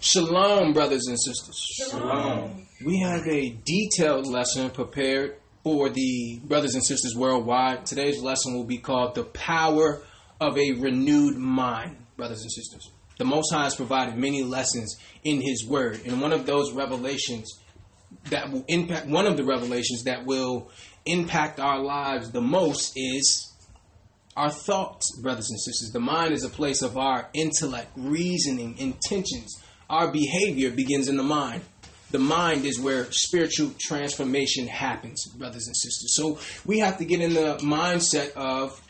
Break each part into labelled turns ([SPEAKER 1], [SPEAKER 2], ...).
[SPEAKER 1] Shalom, brothers and sisters.
[SPEAKER 2] Shalom.
[SPEAKER 1] We have a detailed lesson prepared for the brothers and sisters worldwide. Today's lesson will be called The Power of a Renewed Mind, brothers and sisters. The Most High has provided many lessons in His Word, and one of those revelations that will impact, one of the revelations that will impact our lives the most is our thoughts, brothers and sisters. The mind is a place of our intellect, reasoning, intentions. Our behavior begins in the mind. The mind is where spiritual transformation happens, brothers and sisters. So we have to get in the mindset of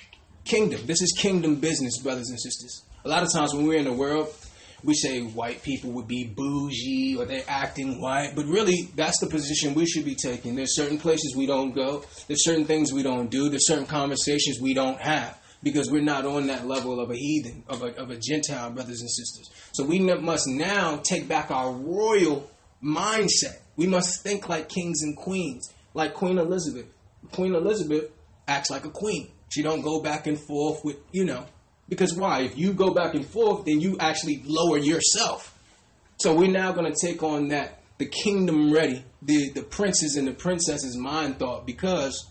[SPEAKER 1] kingdom. This is kingdom business, brothers and sisters. A lot of times when we're in the world, we say white people would be bougie or they're acting white, but really that's the position we should be taking. There's certain places we don't go, there's certain things we don't do, there's certain conversations we don't have because we're not on that level of a heathen, of a, of a Gentile, brothers and sisters. So we must now take back our royal mindset. We must think like kings and queens, like Queen Elizabeth. Queen Elizabeth acts like a queen. She don't go back and forth with, you know, because why? If you go back and forth, then you actually lower yourself. So we're now going to take on that, the kingdom ready, the, the princes and the princesses mind thought, because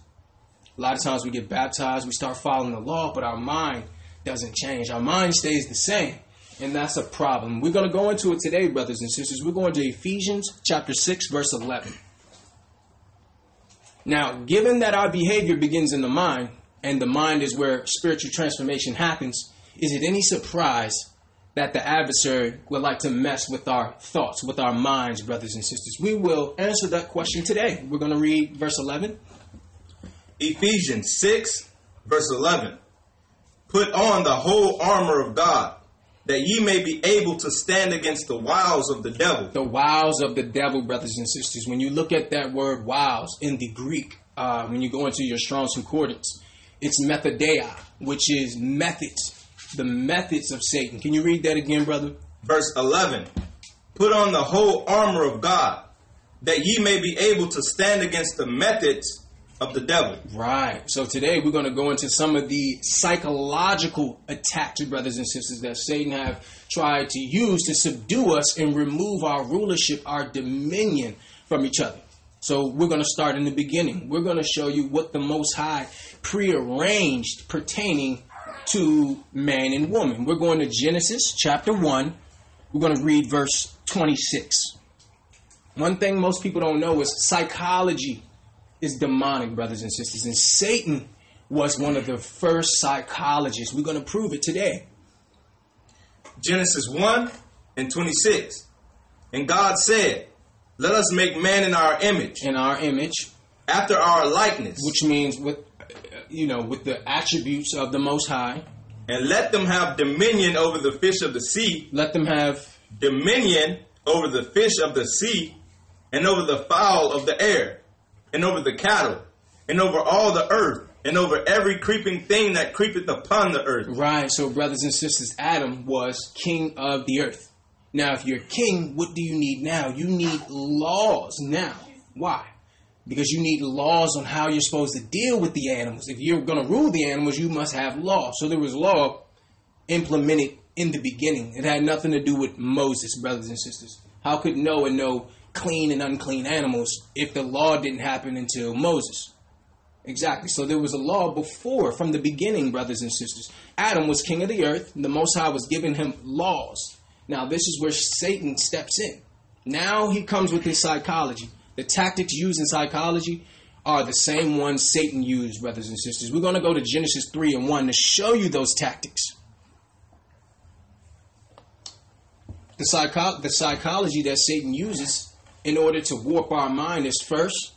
[SPEAKER 1] a lot of times we get baptized, we start following the law, but our mind doesn't change. Our mind stays the same. And that's a problem. We're going to go into it today, brothers and sisters. We're going to Ephesians chapter 6, verse 11. Now, given that our behavior begins in the mind, and the mind is where spiritual transformation happens, is it any surprise that the adversary would like to mess with our thoughts, with our minds, brothers and sisters? We will answer that question today. We're going to read verse 11.
[SPEAKER 2] Ephesians 6, verse 11. Put on the whole armor of God, that ye may be able to stand against the wiles of the devil.
[SPEAKER 1] The wiles of the devil, brothers and sisters. When you look at that word wiles in the Greek, uh, when you go into your Strong's Concordance, it's methodeia, which is methods, the methods of Satan. Can you read that again, brother?
[SPEAKER 2] Verse 11. Put on the whole armor of God, that ye may be able to stand against the methods of the devil.
[SPEAKER 1] Right. So today we're going to go into some of the psychological attacks, brothers and sisters, that Satan have tried to use to subdue us and remove our rulership, our dominion from each other. So we're going to start in the beginning. We're going to show you what the Most High prearranged pertaining to man and woman. We're going to Genesis chapter 1. We're going to read verse 26. One thing most people don't know is psychology is demonic, brothers and sisters. And Satan was one of the first psychologists. We're going to prove it today.
[SPEAKER 2] Genesis 1 and 26. And God said, Let us make man in our image,
[SPEAKER 1] In our image,
[SPEAKER 2] after our likeness,
[SPEAKER 1] which means with, you know, with the attributes of the Most High,
[SPEAKER 2] and let them have dominion over the fish of the sea,
[SPEAKER 1] let them have
[SPEAKER 2] dominion over the fish of the sea, and over the fowl of the air, and over the cattle, and over all the earth, and over every creeping thing that creepeth upon the earth.
[SPEAKER 1] Right. So, brothers and sisters, Adam was king of the earth. Now, if you're king, what do you need now? You need laws now. Why? Because you need laws on how you're supposed to deal with the animals. If you're going to rule the animals, you must have law. So there was law implemented in the beginning. It had nothing to do with Moses, brothers and sisters. How could Noah know clean and unclean animals if the law didn't happen until Moses? Exactly. So there was a law before, from the beginning, brothers and sisters. Adam was king of the earth. The Most High was giving him laws. Now, this is where Satan steps in. Now he comes with his psychology. The tactics used in psychology are the same ones Satan used, brothers and sisters. We're going to go to Genesis 3 and 1 to show you those tactics. The, psycho- the psychology that Satan uses in order to warp our mind is first,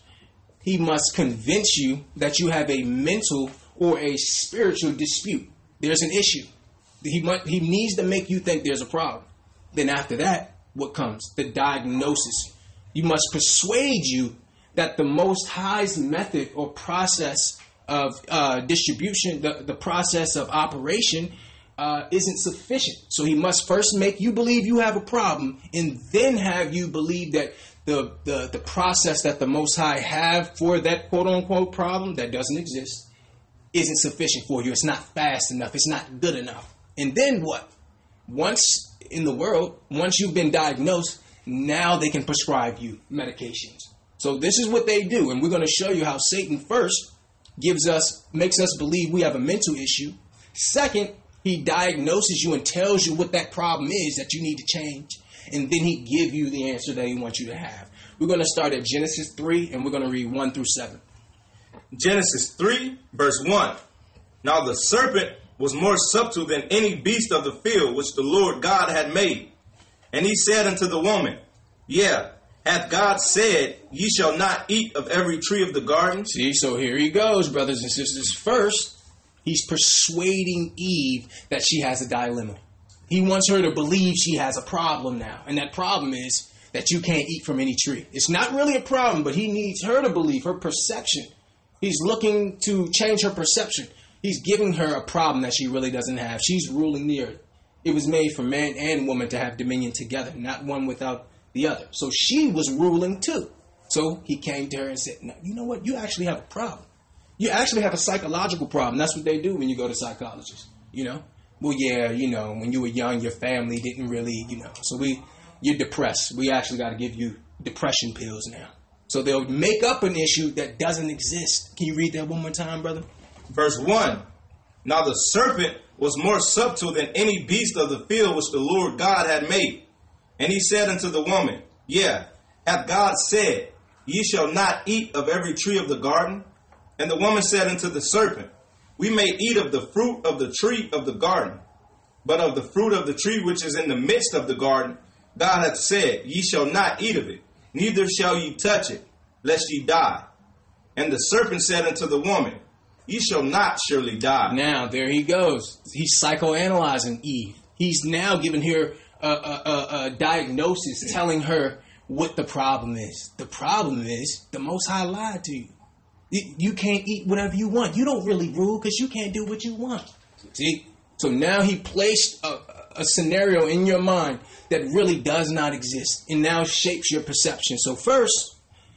[SPEAKER 1] he must convince you that you have a mental or a spiritual dispute. There's an issue. He, mu- he needs to make you think there's a problem. Then after that, what comes? The diagnosis. You must persuade you that the Most High's method or process of uh, distribution, the, the process of operation, uh, isn't sufficient. So he must first make you believe you have a problem, and then have you believe that the, the, the process that the Most High have for that quote unquote problem that doesn't exist isn't sufficient for you. It's not fast enough. It's not good enough. And then what? Once in the world, once you've been diagnosed, now they can prescribe you medications. So this is what they do, and we're going to show you how Satan first gives us makes us believe we have a mental issue. Second, he diagnoses you and tells you what that problem is that you need to change, and then he give you the answer that he wants you to have. We're going to start at Genesis 3 and we're going to read 1 through 7.
[SPEAKER 2] Genesis 3, verse 1. Now the serpent was more subtle than any beast of the field which the Lord God had made. And he said unto the woman, Yeah, hath God said, Ye shall not eat of every tree of the garden?
[SPEAKER 1] See, so here he goes, brothers and sisters. First, he's persuading Eve that she has a dilemma. He wants her to believe she has a problem now. And that problem is that you can't eat from any tree. It's not really a problem, but he needs her to believe her perception. He's looking to change her perception. He's giving her a problem that she really doesn't have. She's ruling the earth. It was made for man and woman to have dominion together, not one without the other. So she was ruling too. So he came to her and said, no, You know what? You actually have a problem. You actually have a psychological problem. That's what they do when you go to psychologists. You know? Well, yeah, you know, when you were young, your family didn't really, you know. So we, you're depressed. We actually got to give you depression pills now. So they'll make up an issue that doesn't exist. Can you read that one more time, brother?
[SPEAKER 2] Verse 1 Now the serpent was more subtle than any beast of the field which the Lord God had made. And he said unto the woman, Yeah, hath God said, Ye shall not eat of every tree of the garden? And the woman said unto the serpent, We may eat of the fruit of the tree of the garden, but of the fruit of the tree which is in the midst of the garden, God hath said, Ye shall not eat of it, neither shall ye touch it, lest ye die. And the serpent said unto the woman, Ye shall not surely die.
[SPEAKER 1] Now, there he goes. He's psychoanalyzing Eve. He's now giving her a, a, a, a diagnosis, telling her what the problem is. The problem is the Most High lied to you. You, you can't eat whatever you want. You don't really rule because you can't do what you want. See? So now he placed a, a scenario in your mind that really does not exist and now shapes your perception. So first,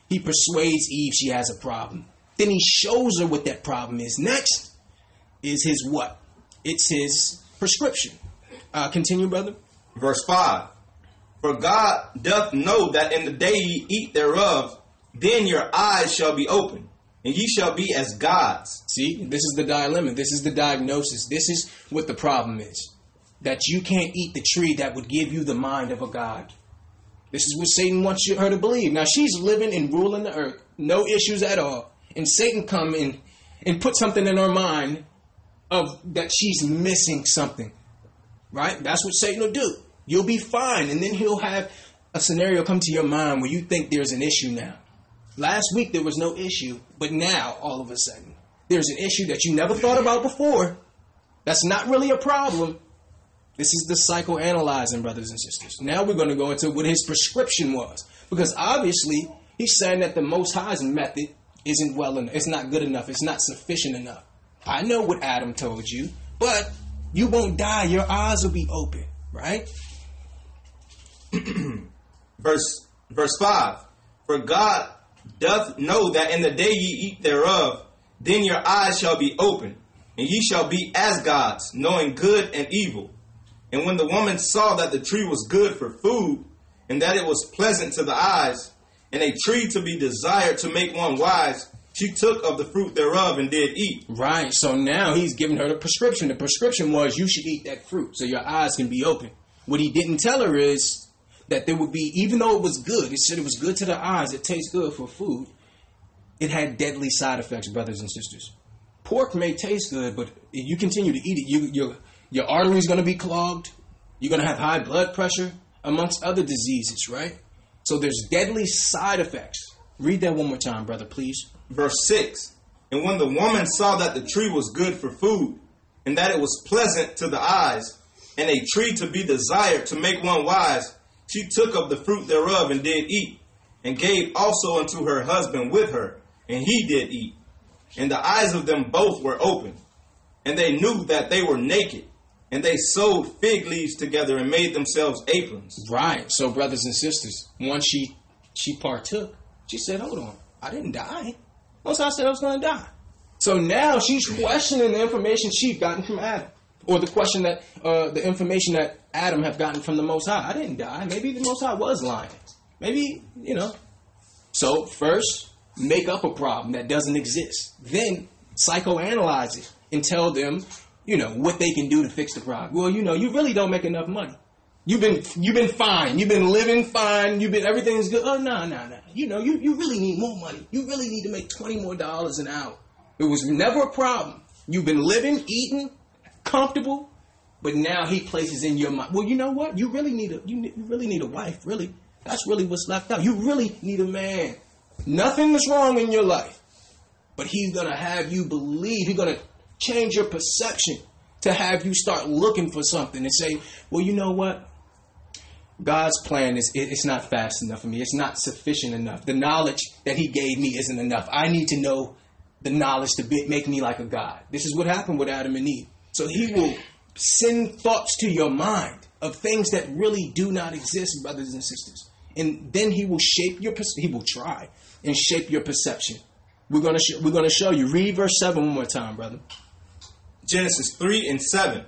[SPEAKER 1] he persuades Eve she has a problem. Then he shows her what that problem is. Next is his what? It's his prescription. Uh, continue, brother.
[SPEAKER 2] Verse 5 For God doth know that in the day ye eat thereof, then your eyes shall be opened, and ye shall be as gods.
[SPEAKER 1] See, this is the dilemma. This is the diagnosis. This is what the problem is. That you can't eat the tree that would give you the mind of a god. This is what Satan wants her to believe. Now she's living and ruling the earth, no issues at all. And Satan come in and put something in her mind of that she's missing something. Right? That's what Satan will do. You'll be fine, and then he'll have a scenario come to your mind where you think there's an issue now. Last week there was no issue, but now all of a sudden there's an issue that you never thought about before. That's not really a problem. This is the psychoanalyzing, brothers and sisters. Now we're going to go into what his prescription was. Because obviously, he's saying that the Most High's method isn't well enough. It's not good enough. It's not sufficient enough. I know what Adam told you, but you won't die. Your eyes will be open, right?
[SPEAKER 2] verse verse 5 For God doth know that in the day ye eat thereof, then your eyes shall be open, and ye shall be as gods, knowing good and evil. And when the woman saw that the tree was good for food, and that it was pleasant to the eyes, and a tree to be desired to make one wise, she took of the fruit thereof and did eat.
[SPEAKER 1] Right. So now he's giving her the prescription. The prescription was you should eat that fruit so your eyes can be open. What he didn't tell her is that there would be, even though it was good, it said it was good to the eyes, it tastes good for food, it had deadly side effects, brothers and sisters. Pork may taste good, but if you continue to eat it, you, your, your arteries going to be clogged. You're going to have high blood pressure, amongst other diseases, right? So there's deadly side effects. Read that one more time, brother, please.
[SPEAKER 2] Verse 6 And when the woman saw that the tree was good for food, and that it was pleasant to the eyes, and a tree to be desired to make one wise, she took of the fruit thereof and did eat, and gave also unto her husband with her, and he did eat. And the eyes of them both were open, and they knew that they were naked, and they sewed fig leaves together and made themselves aprons.
[SPEAKER 1] Right. So, brothers and sisters, once she she partook, she said, "Hold on, I didn't die. Once I said I was going to die." So now she's questioning the information she'd gotten from Adam. Or the question that, uh, the information that Adam have gotten from the Most High. I didn't die. Maybe the Most High was lying. Maybe, you know. So, first, make up a problem that doesn't exist. Then, psychoanalyze it and tell them, you know, what they can do to fix the problem. Well, you know, you really don't make enough money. You've been you've been fine. You've been living fine. You've been everything's good. Oh no, no, no. You know, you, you really need more money. You really need to make twenty more dollars an hour. It was never a problem. You've been living, eating, comfortable, but now he places in your mind. Well, you know what? You really need a you, ne- you really need a wife. Really, that's really what's left out. You really need a man. Nothing is wrong in your life, but he's gonna have you believe. He's gonna change your perception to have you start looking for something and say, well, you know what? God's plan is it- it's not fast enough for me. It's not sufficient enough. The knowledge that He gave me isn't enough. I need to know the knowledge to be, make me like a God. This is what happened with Adam and Eve. So He will send thoughts to your mind of things that really do not exist, brothers and sisters, and then He will shape your. He will try and shape your perception. We're gonna sh- we're gonna show you. Read verse seven one more time, brother.
[SPEAKER 2] Genesis 3 and 7.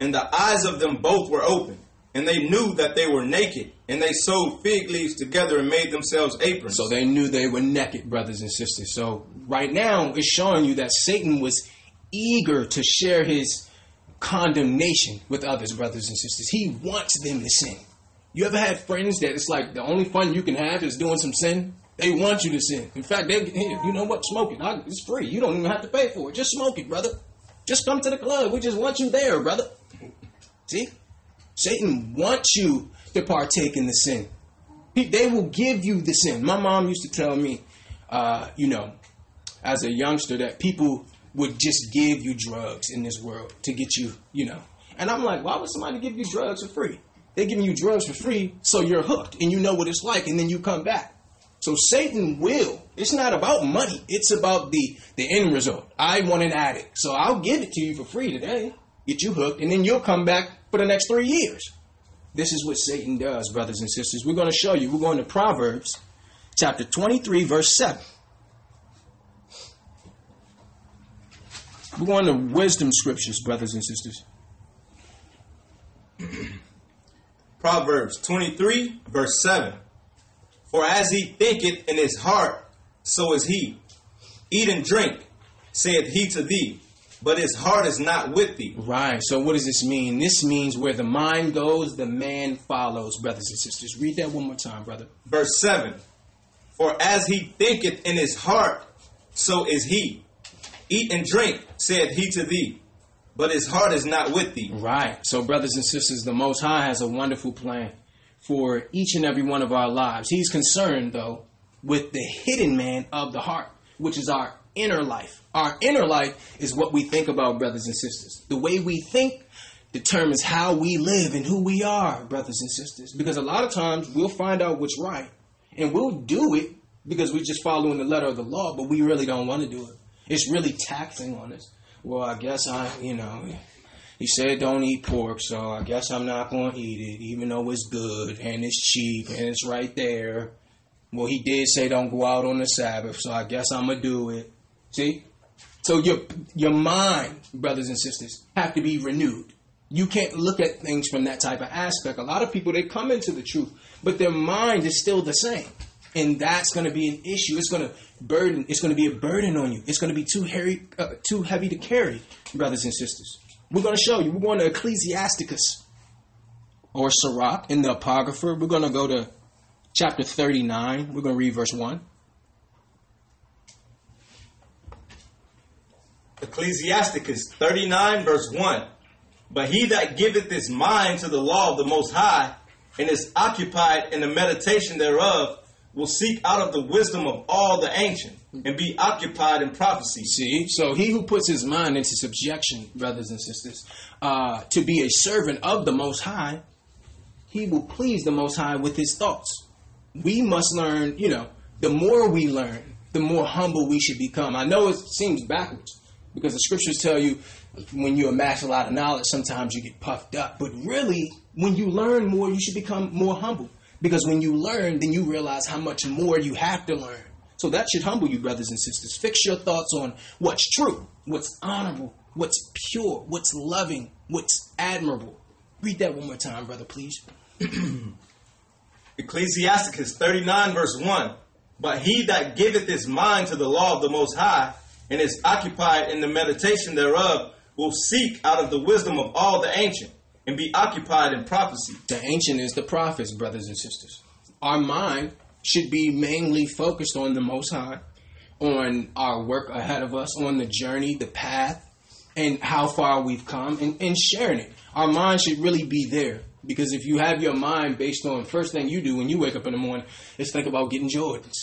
[SPEAKER 2] And the eyes of them both were open, and they knew that they were naked, and they sewed fig leaves together and made themselves aprons.
[SPEAKER 1] So they knew they were naked, brothers and sisters. So right now, it's showing you that Satan was eager to share his condemnation with others, brothers and sisters. He wants them to sin. You ever had friends that it's like the only fun you can have is doing some sin? They want you to sin. In fact, they, hey, you know what? Smoke it. It's free. You don't even have to pay for it. Just smoke it, brother. Just come to the club. We just want you there, brother. See? Satan wants you to partake in the sin. He, they will give you the sin. My mom used to tell me, uh, you know, as a youngster, that people would just give you drugs in this world to get you, you know. And I'm like, why would somebody give you drugs for free? They're giving you drugs for free, so you're hooked and you know what it's like, and then you come back. So Satan will. It's not about money. It's about the the end result. I want an addict, so I'll give it to you for free today, get you hooked, and then you'll come back for the next three years. This is what Satan does, brothers and sisters. We're going to show you. We're going to Proverbs chapter 23, verse 7. We're going to wisdom scriptures, brothers and sisters.
[SPEAKER 2] Proverbs 23, verse 7. For as he thinketh in his heart, so is he. Eat and drink, saith he to thee, but his heart is not with thee.
[SPEAKER 1] Right. So what does this mean? This means where the mind goes, the man follows, brothers and sisters. Read that one more time, brother.
[SPEAKER 2] Verse 7. For as he thinketh in his heart, so is he. Eat and drink, saith he to thee, but his heart is not with thee.
[SPEAKER 1] Right. So, brothers and sisters, the Most High has a wonderful plan for each and every one of our lives. He's concerned, though, with the hidden man of the heart, which is our inner life. Our inner life is what we think about, brothers and sisters. The way we think determines how we live and who we are, brothers and sisters. Because a lot of times we'll find out what's right and we'll do it because we're just following the letter of the law, but we really don't want to do it. It's really taxing on us. Well, I guess I, you know, he said don't eat pork, so I guess I'm not going to eat it, even though it's good and it's cheap and it's right there. Well, he did say don't go out on the Sabbath, so I guess I'm gonna do it. See, so your your mind, brothers and sisters, have to be renewed. You can't look at things from that type of aspect. A lot of people they come into the truth, but their mind is still the same, and that's going to be an issue. It's going to burden. It's going to be a burden on you. It's going to be too heavy, uh, too heavy to carry, brothers and sisters. We're going to show you. We're going to Ecclesiasticus or Sirach in the Apocrypha. We're going to go to chapter 39. We're going to read verse 1.
[SPEAKER 2] Ecclesiasticus 39, verse 1. But he that giveth his mind to the law of the Most High, and is occupied in the meditation thereof, will seek out of the wisdom of all the ancient, and be occupied in prophecy.
[SPEAKER 1] See, so he who puts his mind into subjection, brothers and sisters, uh, to be a servant of the Most High, he will please the Most High with his thoughts. We must learn, you know, the more we learn, the more humble we should become. I know it seems backwards because the scriptures tell you when you amass a lot of knowledge, sometimes you get puffed up. But really, when you learn more, you should become more humble because when you learn, then you realize how much more you have to learn. So that should humble you, brothers and sisters. Fix your thoughts on what's true, what's honorable, what's pure, what's loving, what's admirable. Read that one more time, brother, please.
[SPEAKER 2] Ecclesiasticus 39, verse 1. But he that giveth his mind to the law of the Most High, and is occupied in the meditation thereof, will seek out of the wisdom of all the ancient, and be occupied in prophecy.
[SPEAKER 1] The ancient is the prophets, brothers and sisters. Our mind should be mainly focused on the Most High, on our work ahead of us, on the journey, the path, and how far we've come, and, and sharing it. Our mind should really be there. Because if you have your mind based on first thing you do when you wake up in the morning is think about getting Jordans.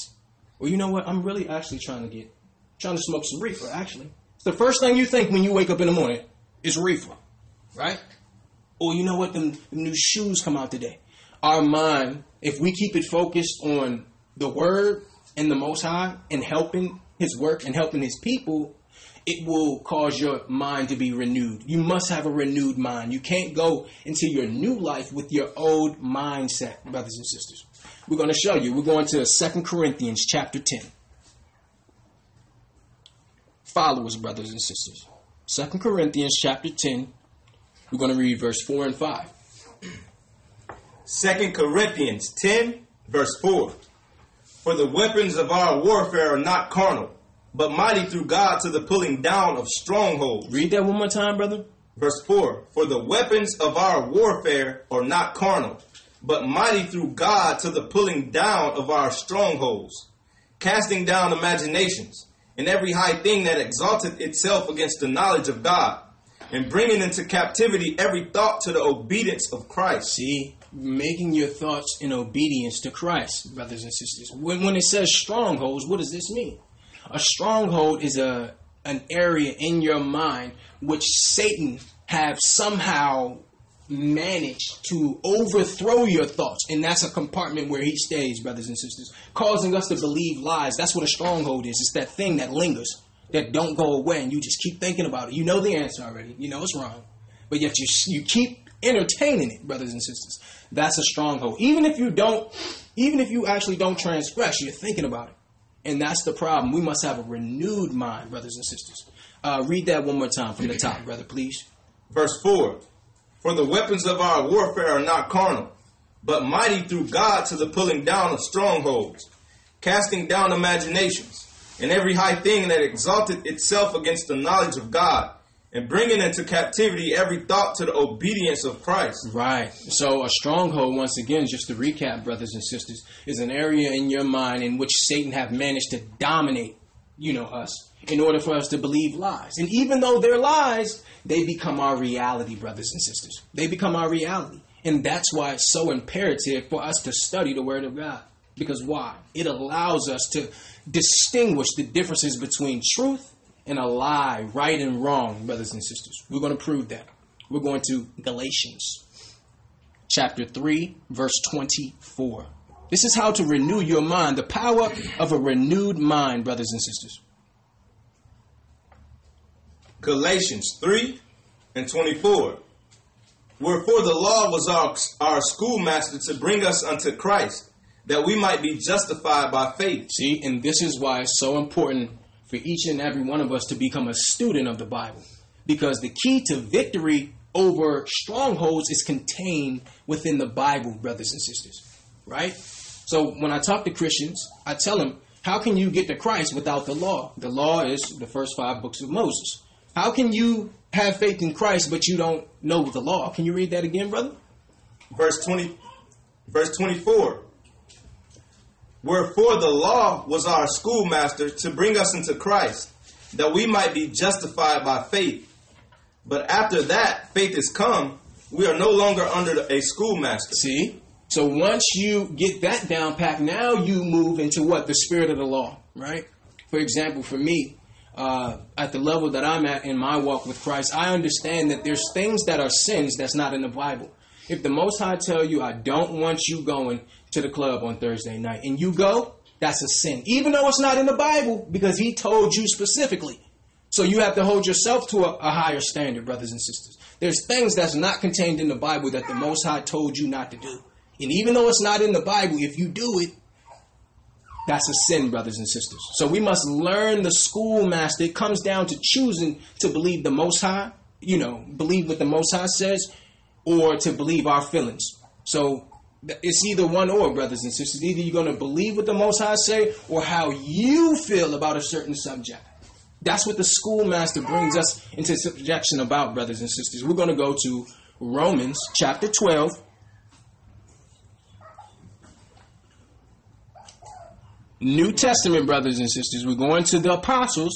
[SPEAKER 1] Well, you know what? I'm really actually trying to get, trying to smoke some reefer, actually. The first thing you think when you wake up in the morning is reefer, right? Or you know what? Them, them new shoes come out today. Our mind, if we keep it focused on the word and the Most High and helping His work and helping His people, it will cause your mind to be renewed. You must have a renewed mind. You can't go into your new life with your old mindset, brothers and sisters. We're going to show you. We're going to Second Corinthians chapter 10. Follow us, brothers and sisters. Second Corinthians chapter 10. We're going to read verse 4 and 5.
[SPEAKER 2] 2 Corinthians 10, verse 4. For the weapons of our warfare are not carnal, but mighty through God to the pulling down of strongholds.
[SPEAKER 1] Read that one more time, brother.
[SPEAKER 2] Verse 4 For the weapons of our warfare are not carnal, but mighty through God to the pulling down of our strongholds, casting down imaginations, and every high thing that exalteth itself against the knowledge of God, and bringing into captivity every thought to the obedience of Christ.
[SPEAKER 1] See, making your thoughts in obedience to Christ, brothers and sisters. When, when it says strongholds, what does this mean? A stronghold is a an area in your mind which Satan have somehow managed to overthrow your thoughts and that's a compartment where he stays brothers and sisters causing us to believe lies that's what a stronghold is it's that thing that lingers that don't go away and you just keep thinking about it. You know the answer already. You know it's wrong. But yet you you keep entertaining it brothers and sisters. That's a stronghold. Even if you don't even if you actually don't transgress you're thinking about it. And that's the problem. We must have a renewed mind, brothers and sisters. Uh, read that one more time from the top, brother, please.
[SPEAKER 2] Verse 4 For the weapons of our warfare are not carnal, but mighty through God to the pulling down of strongholds, casting down imaginations, and every high thing that exalted itself against the knowledge of God and bringing into captivity every thought to the obedience of Christ.
[SPEAKER 1] Right. So a stronghold, once again, just to recap, brothers and sisters, is an area in your mind in which Satan have managed to dominate, you know, us in order for us to believe lies. And even though they're lies, they become our reality, brothers and sisters. They become our reality. And that's why it's so imperative for us to study the Word of God. Because why? It allows us to distinguish the differences between truth and a lie, right and wrong, brothers and sisters. We're going to prove that. We're going to Galatians chapter 3, verse 24. This is how to renew your mind, the power of a renewed mind, brothers and sisters.
[SPEAKER 2] Galatians 3 and 24. Wherefore the law was our, our schoolmaster to bring us unto Christ, that we might be justified by faith.
[SPEAKER 1] See, and this is why it's so important for each and every one of us to become a student of the Bible. Because the key to victory over strongholds is contained within the Bible, brothers and sisters. Right? So when I talk to Christians, I tell them, how can you get to Christ without the law? The law is the first five books of Moses. How can you have faith in Christ but you don't know the law? Can you read that again, brother?
[SPEAKER 2] Verse 20 verse 24. Wherefore the law was our schoolmaster to bring us into Christ, that we might be justified by faith. But after that faith is come, we are no longer under a schoolmaster.
[SPEAKER 1] See? So once you get that down packed, now you move into what? The spirit of the law, right? For example, for me, uh, at the level that I'm at in my walk with Christ, I understand that there's things that are sins that's not in the Bible. If the Most High tell you, I don't want you going to the club on Thursday night, and you go, that's a sin. Even though it's not in the Bible, because He told you specifically. So you have to hold yourself to a, a higher standard, brothers and sisters. There's things that's not contained in the Bible that the Most High told you not to do. And even though it's not in the Bible, if you do it, That's a sin, brothers and sisters. So we must learn the schoolmaster. It comes down to choosing to believe the Most High, you know, believe what the Most High says, or to believe our feelings. So it's either one or, brothers and sisters. Either you're going to believe what the Most High say, or how you feel about a certain subject. That's what the schoolmaster brings us into subjection about, brothers and sisters. We're going to go to Romans chapter 12. New Testament, brothers and sisters. We're going to the apostles.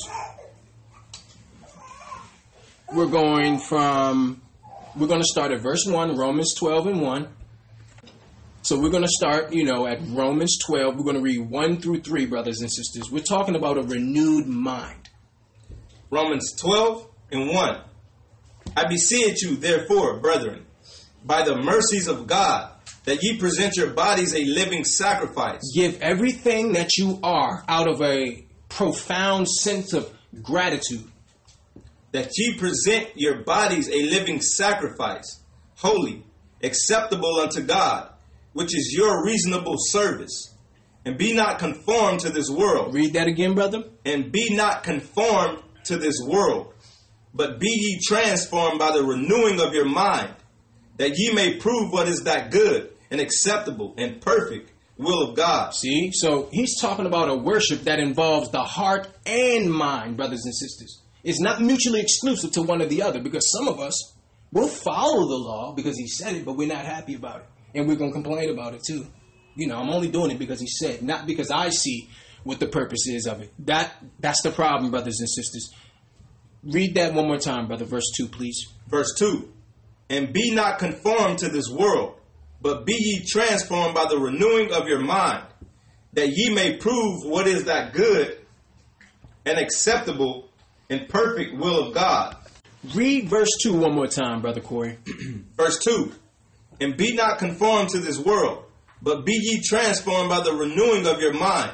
[SPEAKER 1] We're going from, we're going to start at verse 1, Romans 12 and 1. So we're going to start, you know, at Romans 12. We're going to read 1 through 3, brothers and sisters. We're talking about a renewed mind.
[SPEAKER 2] Romans 12 and 1. I beseech you, therefore, brethren, by the mercies of God, that ye present your bodies a living sacrifice.
[SPEAKER 1] Give everything that you are out of a profound sense of gratitude.
[SPEAKER 2] That ye present your bodies a living sacrifice, holy, acceptable unto God, which is your reasonable service. And be not conformed to this world.
[SPEAKER 1] Read that again, brother.
[SPEAKER 2] And be not conformed to this world, but be ye transformed by the renewing of your mind, that ye may prove what is that good and acceptable and perfect will of God.
[SPEAKER 1] See, so he's talking about a worship that involves the heart and mind, brothers and sisters. It's not mutually exclusive to one or the other because some of us will follow the law because he said it, but we're not happy about it. And we're going to complain about it too. You know, I'm only doing it because he said, not because I see what the purpose is of it. That that's the problem, brothers and sisters. Read that one more time, brother. Verse two, please.
[SPEAKER 2] Verse two. And be not conformed to this world, but be ye transformed by the renewing of your mind, that ye may prove what is that good and acceptable and perfect will of God.
[SPEAKER 1] Read verse 2 one more time, Brother Corey.
[SPEAKER 2] verse 2 And be not conformed to this world, but be ye transformed by the renewing of your mind,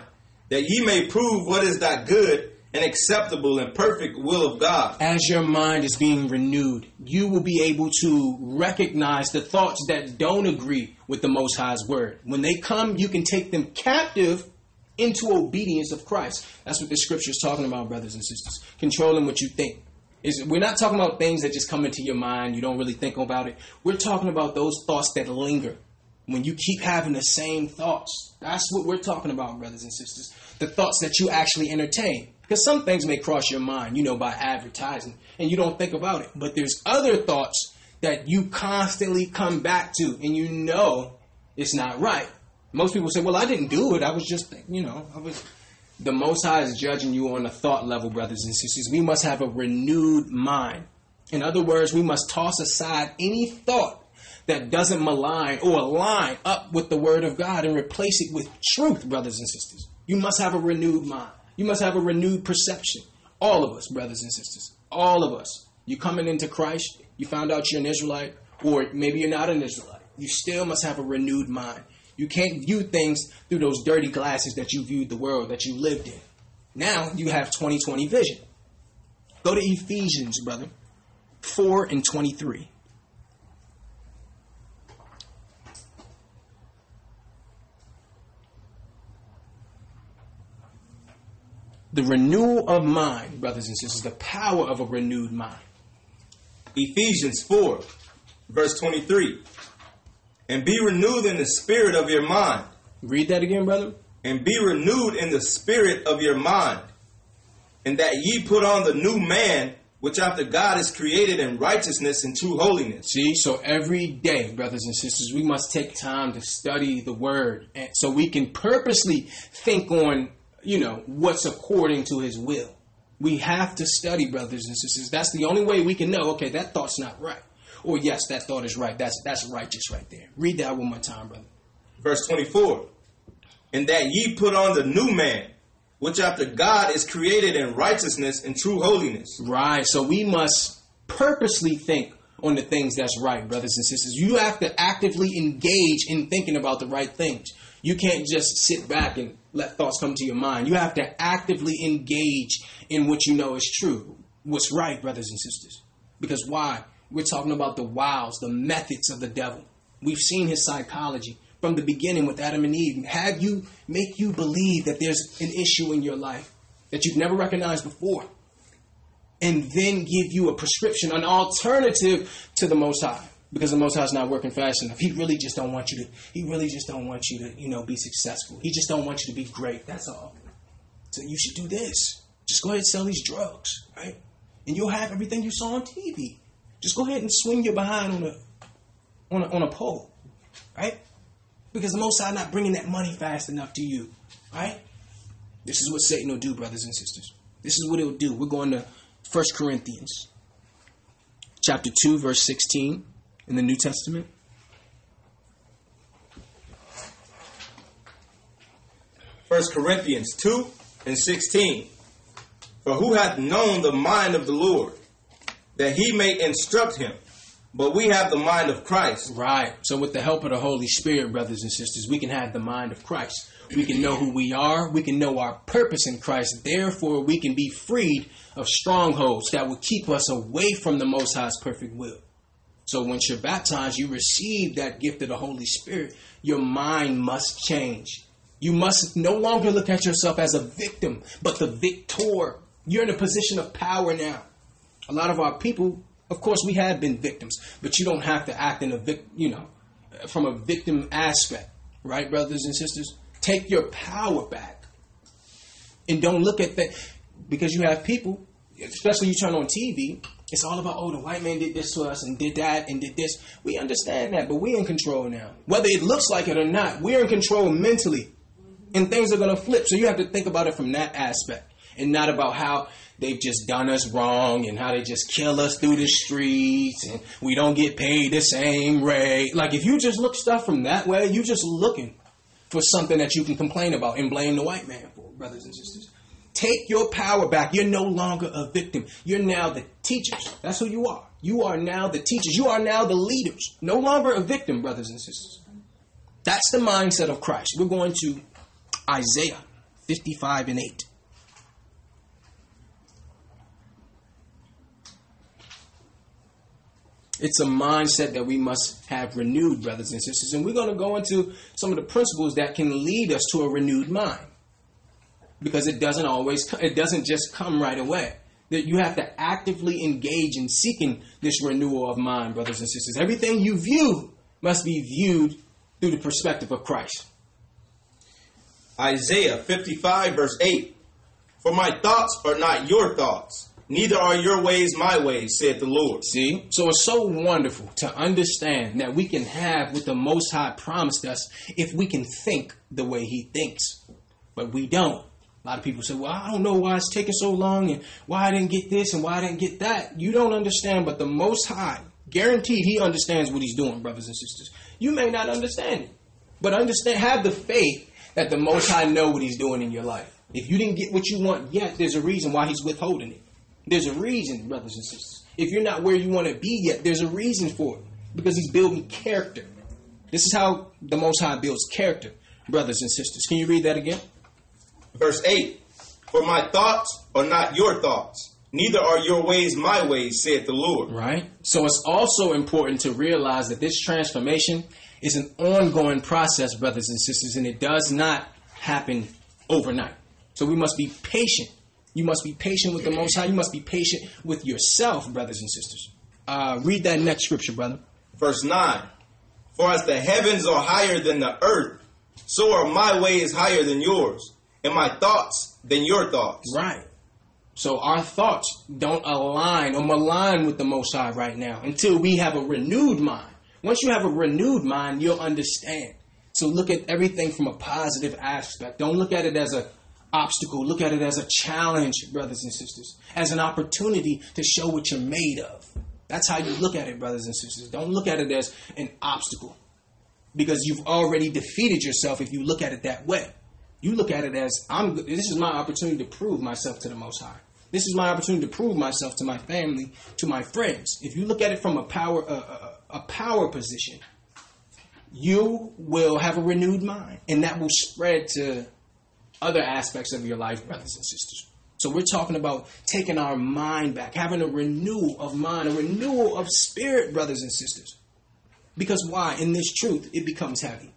[SPEAKER 2] that ye may prove what is that good and acceptable and perfect will of God.
[SPEAKER 1] As your mind is being renewed, you will be able to recognize the thoughts that don't agree with the Most High's word. When they come, you can take them captive into obedience of Christ. That's what the scripture is talking about, brothers and sisters. Controlling what you think. We're not talking about things that just come into your mind, you don't really think about it. We're talking about those thoughts that linger. When you keep having the same thoughts. That's what we're talking about, brothers and sisters. The thoughts that you actually entertain. Because some things may cross your mind, you know, by advertising, and you don't think about it. But there's other thoughts that you constantly come back to, and you know it's not right. Most people say, "Well, I didn't do it. I was just, you know, I was." The Most High is judging you on a thought level, brothers and sisters. We must have a renewed mind. In other words, we must toss aside any thought that doesn't malign or align up with the Word of God and replace it with truth, brothers and sisters. You must have a renewed mind. You must have a renewed perception. All of us, brothers and sisters. All of us. You coming into Christ, you found out you're an Israelite, or maybe you're not an Israelite. You still must have a renewed mind. You can't view things through those dirty glasses that you viewed the world that you lived in. Now you have 2020 vision. Go to Ephesians, brother. 4 and 23. the renewal of mind, brothers and sisters, the power of a renewed mind.
[SPEAKER 2] Ephesians 4, verse 23. And be renewed in the spirit of your mind.
[SPEAKER 1] Read that again, brother.
[SPEAKER 2] And be renewed in the spirit of your mind. And that ye put on the new man, which after God is created in righteousness and true holiness.
[SPEAKER 1] See, so every day, brothers and sisters, we must take time to study the word. And so we can purposely think on you know, what's according to his will. We have to study, brothers and sisters. That's the only way we can know, okay, that thought's not right. Or yes, that thought is right. That's that's righteous right there. Read that one more time, brother.
[SPEAKER 2] Verse 24. And that ye put on the new man, which after God is created in righteousness and true holiness.
[SPEAKER 1] Right. So we must purposely think on the things that's right, brothers and sisters. You have to actively engage in thinking about the right things. You can't just sit back and let thoughts come to your mind. You have to actively engage in what you know is true, what's right, brothers and sisters. Because why? We're talking about the wiles, the methods of the devil. We've seen his psychology, from the beginning with Adam and Eve, have you make you believe that there's an issue in your life that you've never recognized before, and then give you a prescription, an alternative to the Most High, because the Most High is not working fast enough. He really just don't want you to. He really just don't want you to, you know, be successful. He just don't want you to be great. That's all. So you should do this. Just go ahead and sell these drugs, right? And you'll have everything you saw on TV. Just go ahead and swing your behind on a on a, on a pole, right? Because the Most High not bringing that money fast enough to you, right? This is what Satan will do, brothers and sisters. This is what he'll do. We're going to 1 Corinthians chapter 2, verse 16 in the New Testament.
[SPEAKER 2] First Corinthians 2 and 16. For who hath known the mind of the Lord, that he may instruct him? But we have the mind of Christ.
[SPEAKER 1] Right. So, with the help of the Holy Spirit, brothers and sisters, we can have the mind of Christ. We can know who we are. We can know our purpose in Christ. Therefore, we can be freed of strongholds that will keep us away from the Most High's perfect will. So, once you're baptized, you receive that gift of the Holy Spirit. Your mind must change. You must no longer look at yourself as a victim, but the victor. You're in a position of power now. A lot of our people of course, we have been victims, but you don't have to act in a vic, you know, from a victim aspect, right, brothers and sisters? Take your power back, and don't look at that because you have people, especially you turn on TV. It's all about oh the white man did this to us and did that and did this. We understand that, but we're in control now. Whether it looks like it or not, we're in control mentally, and things are gonna flip. So you have to think about it from that aspect, and not about how they've just done us wrong and how they just kill us through the streets and we don't get paid the same rate. Like if you just look stuff from that way, you're just looking for something that you can complain about and blame the white man for, brothers and sisters. Take your power back. You're no longer a victim. You're now the teachers. That's who you are. You are now the teachers. You are now the leaders. No longer a victim, brothers and sisters. That's the mindset of Christ. We're going to Isaiah 55 and 8. It's a mindset that we must have renewed, brothers and sisters. And we're going to go into some of the principles that can lead us to a renewed mind. Because it doesn't always, it doesn't just come right away. That you have to actively engage in seeking this renewal of mind, brothers and sisters. Everything you view must be viewed through the perspective of Christ.
[SPEAKER 2] Isaiah 55, verse 8. For my thoughts are not your thoughts Neither are your ways my ways, said the Lord.
[SPEAKER 1] See? So it's so wonderful to understand that we can have what the Most High promised us if we can think the way He thinks. But we don't. A lot of people say, well, I don't know why it's taking so long and why I didn't get this and why I didn't get that. You don't understand, but the Most High, guaranteed He understands what He's doing, brothers and sisters. You may not understand it, but understand, have the faith that the Most High know what He's doing in your life. If you didn't get what you want yet, there's a reason why He's withholding it. There's a reason, brothers and sisters. If you're not where you want to be yet, there's a reason for it. Because he's building character. This is how the Most High builds character, brothers and sisters. Can you read that again?
[SPEAKER 2] Verse 8 For my thoughts are not your thoughts, neither are your ways my ways, saith the Lord.
[SPEAKER 1] Right? So it's also important to realize that this transformation is an ongoing process, brothers and sisters, and it does not happen overnight. So we must be patient you must be patient with the Most High. You must be patient with yourself, brothers and sisters. Uh, read that next scripture, brother.
[SPEAKER 2] Verse 9 For as the heavens are higher than the earth, so are my ways higher than yours, and my thoughts than your thoughts.
[SPEAKER 1] Right. So our thoughts don't align or malign with the Most High right now until we have a renewed mind. Once you have a renewed mind, you'll understand. So look at everything from a positive aspect. Don't look at it as a obstacle. Look at it as a challenge, brothers and sisters, as an opportunity to show what you're made of. That's how you look at it, brothers and sisters. Don't look at it as an obstacle because you've already defeated yourself if you look at it that way. You look at it as I'm this is my opportunity to prove myself to the most high. This is my opportunity to prove myself to my family, to my friends. If you look at it from a power a, a, a power position, you will have a renewed mind and that will spread to other aspects of your life, brothers and sisters. So we're talking about taking our mind back, having a renewal of mind, a renewal of spirit, brothers and sisters. Because why? In this truth, it becomes heavy.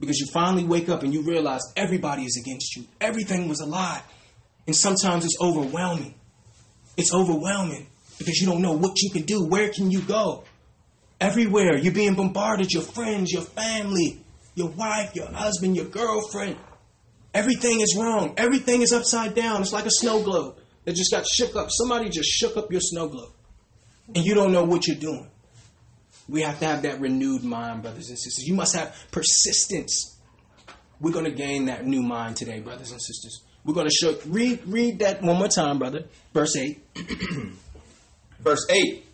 [SPEAKER 1] Because you finally wake up and you realize everybody is against you. Everything was a lie. And sometimes it's overwhelming. It's overwhelming because you don't know what you can do. Where can you go? Everywhere. You're being bombarded. Your friends, your family, your wife, your husband, your girlfriend. Everything is wrong. Everything is upside down. It's like a snow globe that just got shook up. Somebody just shook up your snow globe. And you don't know what you're doing. We have to have that renewed mind, brothers and sisters. You must have persistence. We're going to gain that new mind today, brothers and sisters. We're going to show read read that one more time, brother. Verse 8.
[SPEAKER 2] Verse 8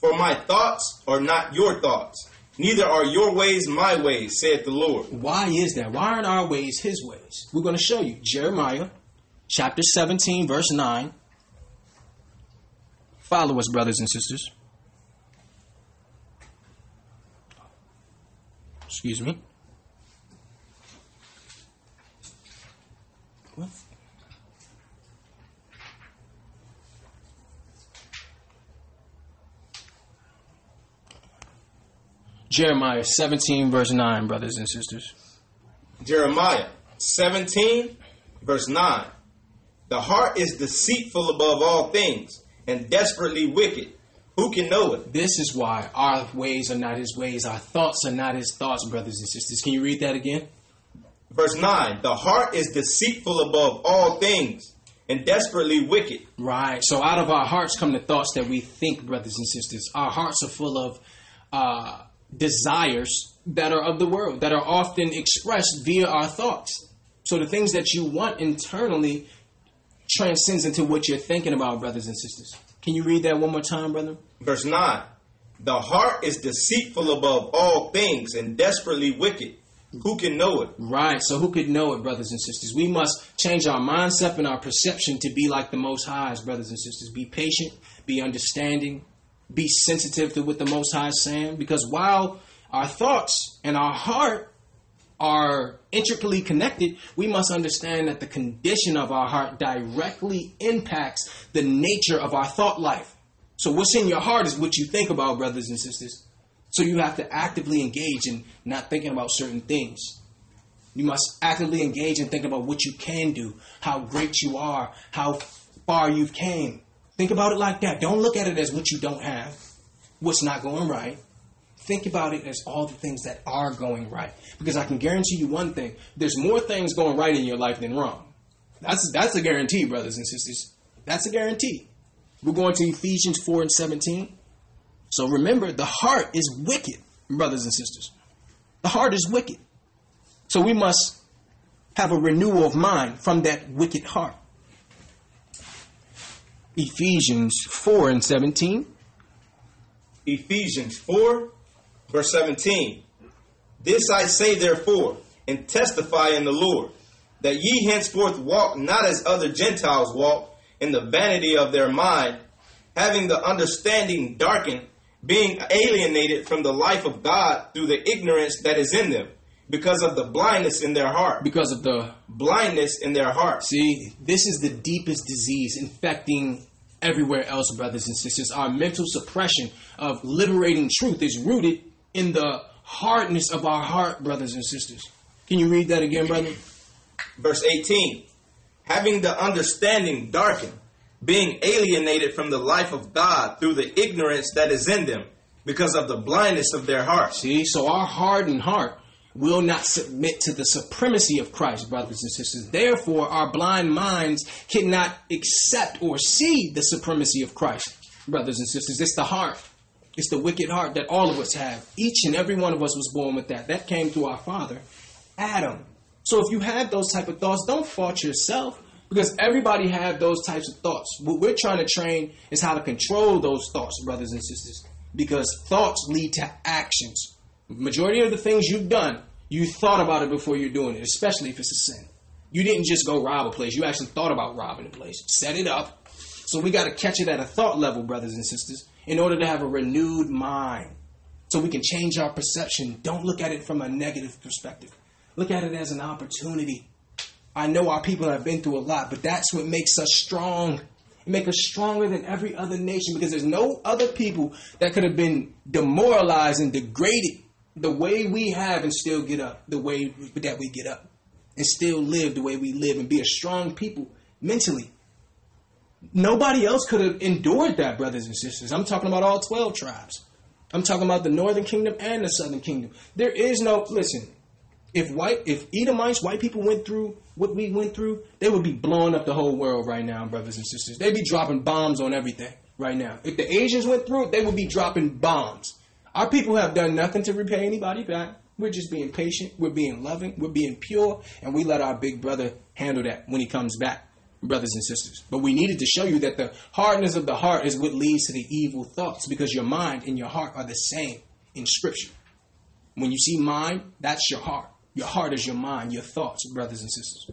[SPEAKER 2] For my thoughts are not your thoughts, neither are your ways my ways, saith the Lord.
[SPEAKER 1] Why is that? Why aren't our ways his ways? We're going to show you. Jeremiah chapter 17, verse 9. Follow us, brothers and sisters. Excuse me. Jeremiah 17, verse 9, brothers and sisters.
[SPEAKER 2] Jeremiah 17, verse 9. The heart is deceitful above all things and desperately wicked. Who can know it?
[SPEAKER 1] This is why our ways are not his ways, our thoughts are not his thoughts, brothers and sisters. Can you read that again?
[SPEAKER 2] Verse 9 The heart is deceitful above all things and desperately wicked.
[SPEAKER 1] Right. So out of our hearts come the thoughts that we think, brothers and sisters. Our hearts are full of uh, desires that are of the world, that are often expressed via our thoughts. So the things that you want internally transcends into what you're thinking about, brothers and sisters. Can you read that one more time, brother?
[SPEAKER 2] Verse 9 The heart is deceitful above all things and desperately wicked. Who can know it?
[SPEAKER 1] Right. So who could know it, brothers and sisters? We must change our mindset and our perception to be like the Most High's, brothers and sisters. Be patient, be understanding, be sensitive to what the Most High is saying. Because while our thoughts and our heart are intricately connected, we must understand that the condition of our heart directly impacts the nature of our thought life. So, what's in your heart is what you think about, brothers and sisters. So, you have to actively engage in not thinking about certain things. You must actively engage in thinking about what you can do, how great you are, how far you've came. Think about it like that. Don't look at it as what you don't have, what's not going right. Think about it as all the things that are going right. Because I can guarantee you one thing there's more things going right in your life than wrong. That's, that's a guarantee, brothers and sisters. That's a guarantee. We're going to Ephesians 4 and 17. So remember, the heart is wicked, brothers and sisters. The heart is wicked. So we must have a renewal of mind from that wicked heart. Ephesians 4 and 17.
[SPEAKER 2] Ephesians 4, verse 17. This I say, therefore, and testify in the Lord, that ye henceforth walk not as other Gentiles walk, in the vanity of their mind, having the understanding darkened, being alienated from the life of God through the ignorance that is in them, because of the blindness in their heart.
[SPEAKER 1] Because of the
[SPEAKER 2] Blindness in their heart.
[SPEAKER 1] See, this is the deepest disease infecting everywhere else, brothers and sisters. Our mental suppression of liberating truth is rooted in the hardness of our heart, brothers and sisters. Can you read that again, brother?
[SPEAKER 2] Verse 18 Having the understanding darkened, being alienated from the life of God through the ignorance that is in them, because of the blindness of their hearts.
[SPEAKER 1] See, so our hardened heart will not submit to the supremacy of Christ, brothers and sisters. Therefore, our blind minds cannot accept or see the supremacy of Christ, brothers and sisters. It's the heart. It's the wicked heart that all of us have. Each and every one of us was born with that. That came through our father, Adam. So if you have those type of thoughts, don't fault yourself because everybody have those types of thoughts. What we're trying to train is how to control those thoughts, brothers and sisters, because thoughts lead to actions. Majority of the things you've done, you thought about it before you're doing it, especially if it's a sin. You didn't just go rob a place. You actually thought about robbing a place. Set it up. So we got to catch it at a thought level, brothers and sisters, in order to have a renewed mind. So we can change our perception. Don't look at it from a negative perspective. Look at it as an opportunity. I know our people have been through a lot, but that's what makes us strong. It makes us stronger than every other nation because there's no other people that could have been demoralized and degraded the way we have and still get up the way that we get up and still live the way we live and be a strong people mentally. Nobody else could have endured that, brothers and sisters. I'm talking about all 12 tribes. I'm talking about the northern kingdom and the southern kingdom. There is no, listen, if white, if Edomites, white people went through what we went through, they would be blowing up the whole world right now, brothers and sisters. They'd be dropping bombs on everything right now. If the Asians went through it, they would be dropping bombs. Our people have done nothing to repay anybody back. We're just being patient, we're being loving, we're being pure, and we let our big brother handle that when he comes back, brothers and sisters. But we needed to show you that the hardness of the heart is what leads to the evil thoughts because your mind and your heart are the same in Scripture. When you see mind, that's your heart. Your heart is your mind, your thoughts, brothers and sisters.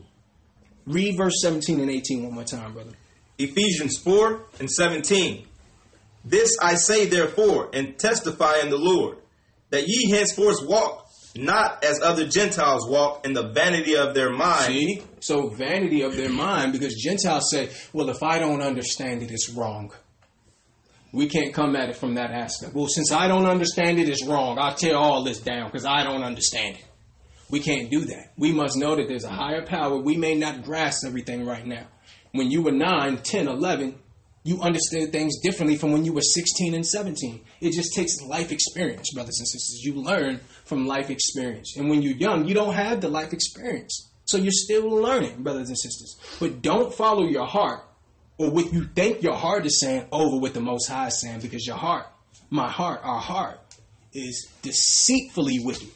[SPEAKER 1] Read verse 17 and 18 one more time, brother.
[SPEAKER 2] Ephesians 4 and 17. This I say therefore, and testify in the Lord, that ye henceforth walk not as other Gentiles walk in the vanity of their mind.
[SPEAKER 1] See? So, vanity of their mind, because Gentiles say, well, if I don't understand it, it's wrong. We can't come at it from that aspect. Well, since I don't understand it, it's wrong. I'll tear all this down because I don't understand it. We can't do that. We must know that there's a higher power. We may not grasp everything right now. When you were 9, 10, 11, you understood things differently from when you were 16 and 17. It just takes life experience, brothers and sisters. You learn from life experience. And when you're young, you don't have the life experience. So you're still learning, brothers and sisters. But don't follow your heart or what you think your heart is saying over what the Most High is saying because your heart, my heart, our heart, is deceitfully wicked.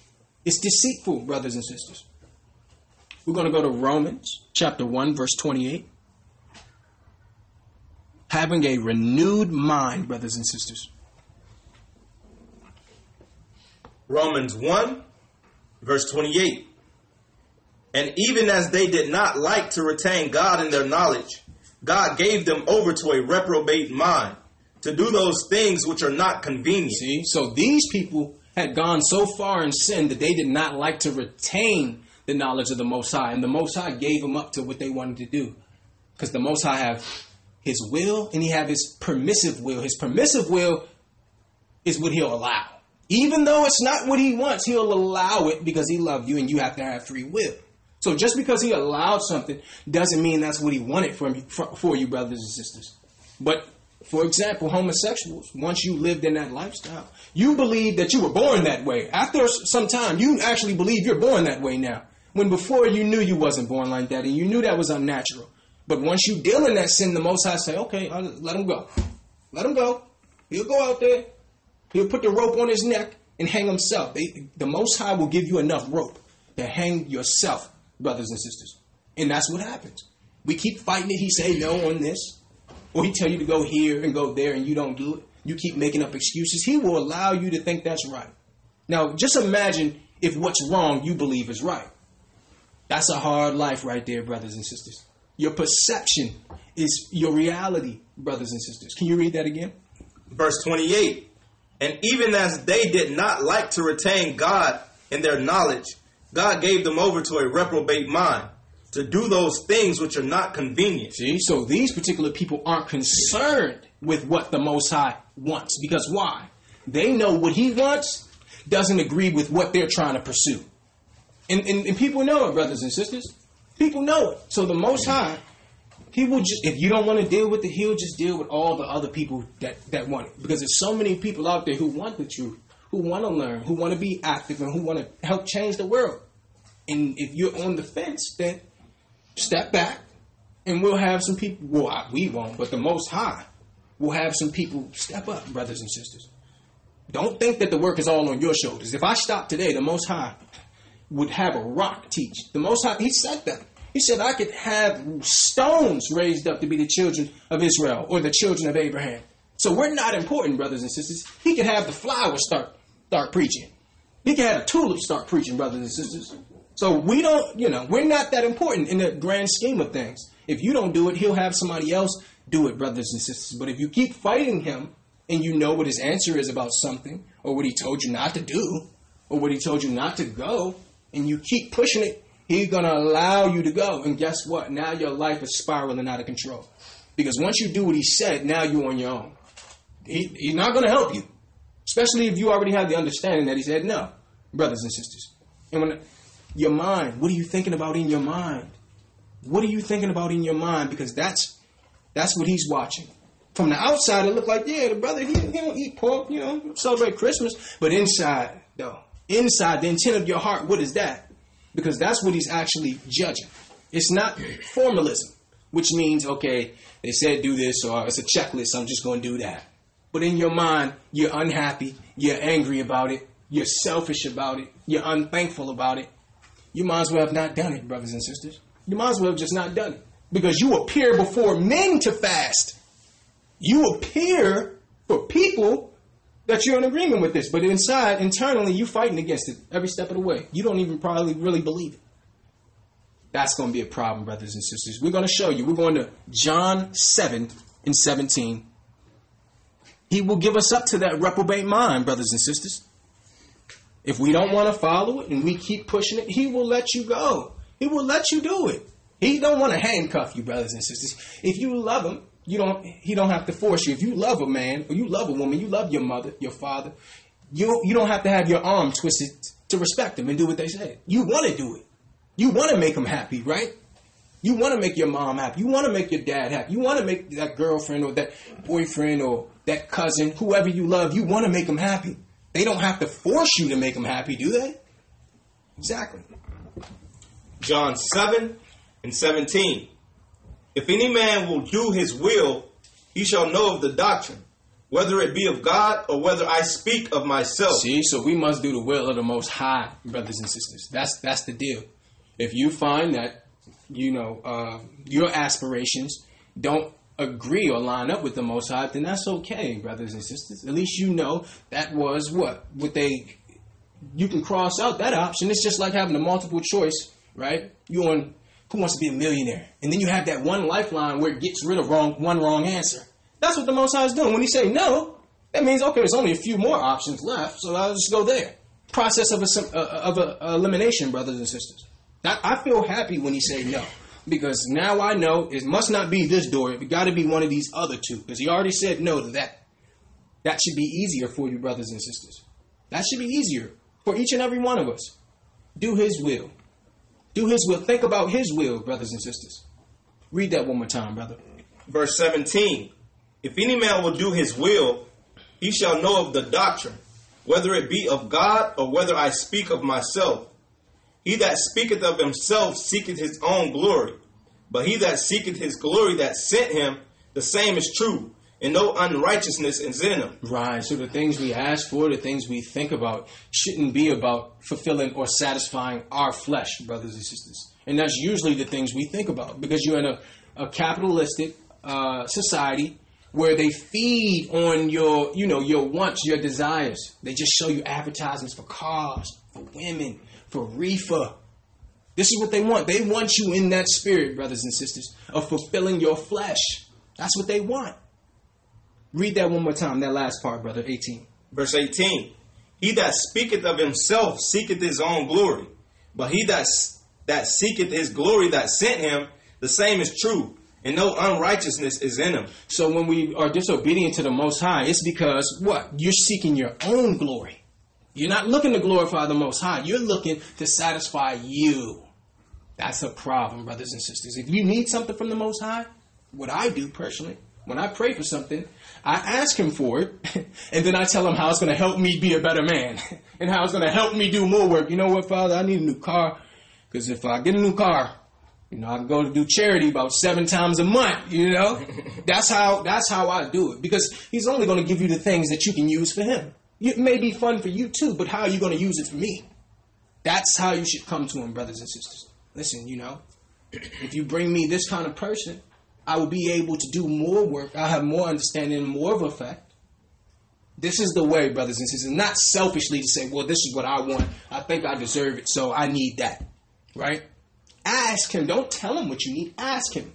[SPEAKER 1] It's deceitful, brothers and sisters. We're going to go to Romans chapter 1, verse 28 having a renewed mind, brothers and sisters.
[SPEAKER 2] Romans 1, verse 28. And even as they did not like to retain God in their knowledge, God gave them over to a reprobate mind to do those things which are not convenient.
[SPEAKER 1] See, so these people had gone so far in sin that they did not like to retain the knowledge of the Most High, and the Most High gave them up to what they wanted to do, because the Most High have his will and he have his permissive will. His permissive will is what he'll allow. Even though it's not what he wants, he'll allow it because he loved you and you have to have free will. So just because he allowed something doesn't mean that's what he wanted from you, for you, brothers and sisters. But for example, homosexuals, once you lived in that lifestyle, you believe that you were born that way. After some time, you actually believe you're born that way now. When before you knew you wasn't born like that and you knew that was unnatural. But once you deal in that sin, the Most High say, okay, I'll let him go. Let him go. He'll go out there. He'll put the rope on his neck and hang himself. They, the Most High will give you enough rope to hang yourself, brothers and sisters. And that's what happens. We keep fighting it. He say no on this. Or he tell you to go here and go there and you don't do it. You keep making up excuses. He will allow you to think that's right. Now, just imagine if what's wrong you believe is right. That's a hard life right there, brothers and sisters. Your perception is your reality, brothers and sisters. Can you read that again?
[SPEAKER 2] Verse 28 And even as they did not like to retain God in their knowledge, God gave them over to a reprobate mind to do those things which are not convenient.
[SPEAKER 1] See, so these particular people aren't concerned with what the Most High wants. Because why? They know what He wants doesn't agree with what they're trying to pursue. And, and, and people know it, brothers and sisters. People know it. So the Most High, He will just, if you don't want to deal with it, He'll just deal with all the other people that, that want it. Because there's so many people out there who want the truth, who want to learn, who want to be active, and who want to help change the world. And if you're on the fence, then step back, and we'll have some people. Well, we won't, but the Most High will have some people step up, brothers and sisters. Don't think that the work is all on your shoulders. If I stop today, the Most High would have a rock teach. The Most High, He said that. He said, I could have stones raised up to be the children of Israel or the children of Abraham. So we're not important, brothers and sisters. He could have the flowers start start preaching. He could have the tulips start preaching, brothers and sisters. So we don't, you know, we're not that important in the grand scheme of things. If you don't do it, he'll have somebody else do it, brothers and sisters. But if you keep fighting him and you know what his answer is about something, or what he told you not to do, or what he told you not to go, and you keep pushing it, He's going to allow you to go. And guess what? Now your life is spiraling out of control. Because once you do what he said, now you're on your own. He, he's not going to help you. Especially if you already have the understanding that he said no. brothers and sisters. And when your mind, what are you thinking about in your mind? What are you thinking about in your mind? Because that's that's what he's watching. From the outside, it looked like, yeah, the brother, he, he don't eat pork, you know, celebrate Christmas. But inside, though, inside, the intent of your heart, what is that? Because that's what he's actually judging. It's not formalism, which means, okay, they said do this, or it's a checklist, I'm just going to do that. But in your mind, you're unhappy, you're angry about it, you're selfish about it, you're unthankful about it. You might as well have not done it, brothers and sisters. You might as well have just not done it. Because you appear before men to fast. You appear for people that you're in agreement with this. But inside, internally, you're fighting against it every step of the way. You don't even probably really believe it. That's going to be a problem, brothers and sisters. We're going to show you. We're going to John 7 and 17. He will give us up to that reprobate mind, brothers and sisters. If we don't want to follow it and we keep pushing it, he will let you go. He will let you do it. He don't want to handcuff you, brothers and sisters. If you love him, you don't. He don't have to force you. If you love a man or you love a woman, you love your mother, your father. You you don't have to have your arm twisted to respect them and do what they say. You want to do it. You want to make them happy, right? You want to make your mom happy. You want to make your dad happy. You want to make that girlfriend or that boyfriend or that cousin, whoever you love, you want to make them happy. They don't have to force you to make them happy, do they? Exactly.
[SPEAKER 2] John 7 and 17. If any man will do his will, he shall know of the doctrine, whether it be of God or whether I speak of myself.
[SPEAKER 1] See, so we must do the will of the Most High, brothers and sisters. That's that's the deal. If you find that you know uh, your aspirations don't agree or line up with the Most High, then that's okay, brothers and sisters. At least you know that was what what they. You can cross out that option. It's just like having a multiple choice, right? You on who wants to be a millionaire, and then you have that one lifeline where it gets rid of wrong one wrong answer. That's what the Most High is doing. When He say no, that means okay, there's only a few more options left, so I'll just go there. Process of a, uh, uh, of a, uh, elimination, brothers and sisters. I feel happy when He say no because now I know it must not be this door. It got to be one of these other two because he already said no to that. That should be easier for you, brothers and sisters. That should be easier for each and every one of us. Do his will. Do his will. Think about his will, brothers and sisters. Read that one more time, brother.
[SPEAKER 2] Verse 17 If any man will do his will, he shall know of the doctrine, whether it be of God or whether I speak of myself. He that speaketh of himself seeketh his own glory. But he that seeketh his glory that sent him, the same is true, and no unrighteousness is in them.
[SPEAKER 1] Right. So the things we ask for, the things we think about, shouldn't be about fulfilling or satisfying our flesh, brothers and sisters. And that's usually the things we think about because you're in a, a capitalistic uh, society where they feed on your, you know, your wants, your desires. They just show you advertisements for cars, for women, for reefer. This is what they want. They want you in that spirit, brothers and sisters, of fulfilling your flesh. That's what they want. Read that one more time, that last part, brother, 18.
[SPEAKER 2] Verse 18. He that speaketh of himself seeketh his own glory, but he that, that seeketh his glory that sent him, the same is true, and no unrighteousness is in him.
[SPEAKER 1] So when we are disobedient to the Most High, it's because what? You're seeking your own glory. You're not looking to glorify the Most High. You're looking to satisfy you. That's a problem, brothers and sisters. If you need something from the Most High, what I do personally, when I pray for something, I ask Him for it, and then I tell Him how it's going to help me be a better man, and how it's going to help me do more work. You know what, Father? I need a new car, because if I get a new car, you know, I can go to do charity about seven times a month. You know, that's how that's how I do it, because He's only going to give you the things that you can use for Him. It may be fun for you too, but how are you going to use it for me? That's how you should come to him, brothers and sisters. Listen, you know, if you bring me this kind of person, I will be able to do more work. I'll have more understanding, more of effect. This is the way, brothers and sisters. Not selfishly to say, well, this is what I want. I think I deserve it, so I need that. Right? Ask him. Don't tell him what you need. Ask him.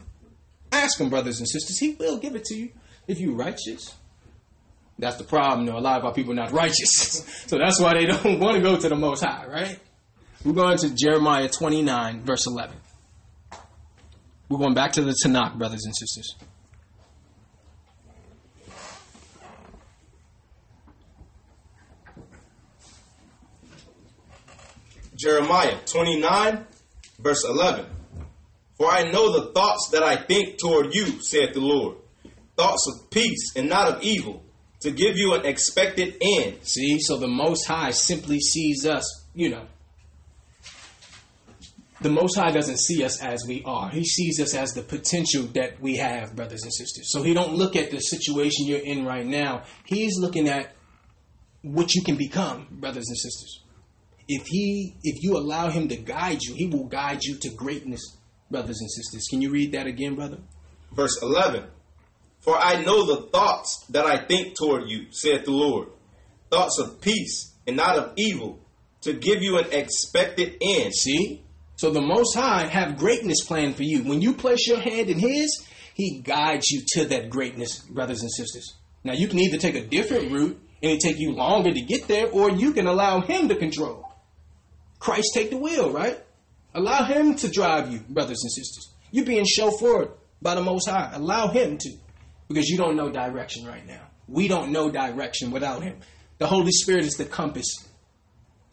[SPEAKER 1] Ask him, brothers and sisters. He will give it to you if you're righteous. That's the problem, though. A lot of our people are not righteous. so that's why they don't want to go to the Most High, right? We're going to Jeremiah 29, verse 11. We're going back to the Tanakh, brothers and sisters.
[SPEAKER 2] Jeremiah 29, verse 11. For I know the thoughts that I think toward you, saith the Lord, thoughts of peace and not of evil, to give you an expected end.
[SPEAKER 1] See, so the Most High simply sees us, you know. The Most High doesn't see us as we are. He sees us as the potential that we have, brothers and sisters. So he don't look at the situation you're in right now. He's looking at what you can become, brothers and sisters. If he if you allow him to guide you, he will guide you to greatness, brothers and sisters. Can you read that again, brother?
[SPEAKER 2] Verse 11. For I know the thoughts that I think toward you, saith the Lord, thoughts of peace and not of evil, to give you an expected end.
[SPEAKER 1] See? So the Most High have greatness planned for you. When you place your hand in His, He guides you to that greatness, brothers and sisters. Now you can either take a different route and it take you longer to get there, or you can allow Him to control. Christ take the wheel, right? Allow Him to drive you, brothers and sisters. You're being chauffeured by the Most High. Allow Him to, because you don't know direction right now. We don't know direction without Him. The Holy Spirit is the compass.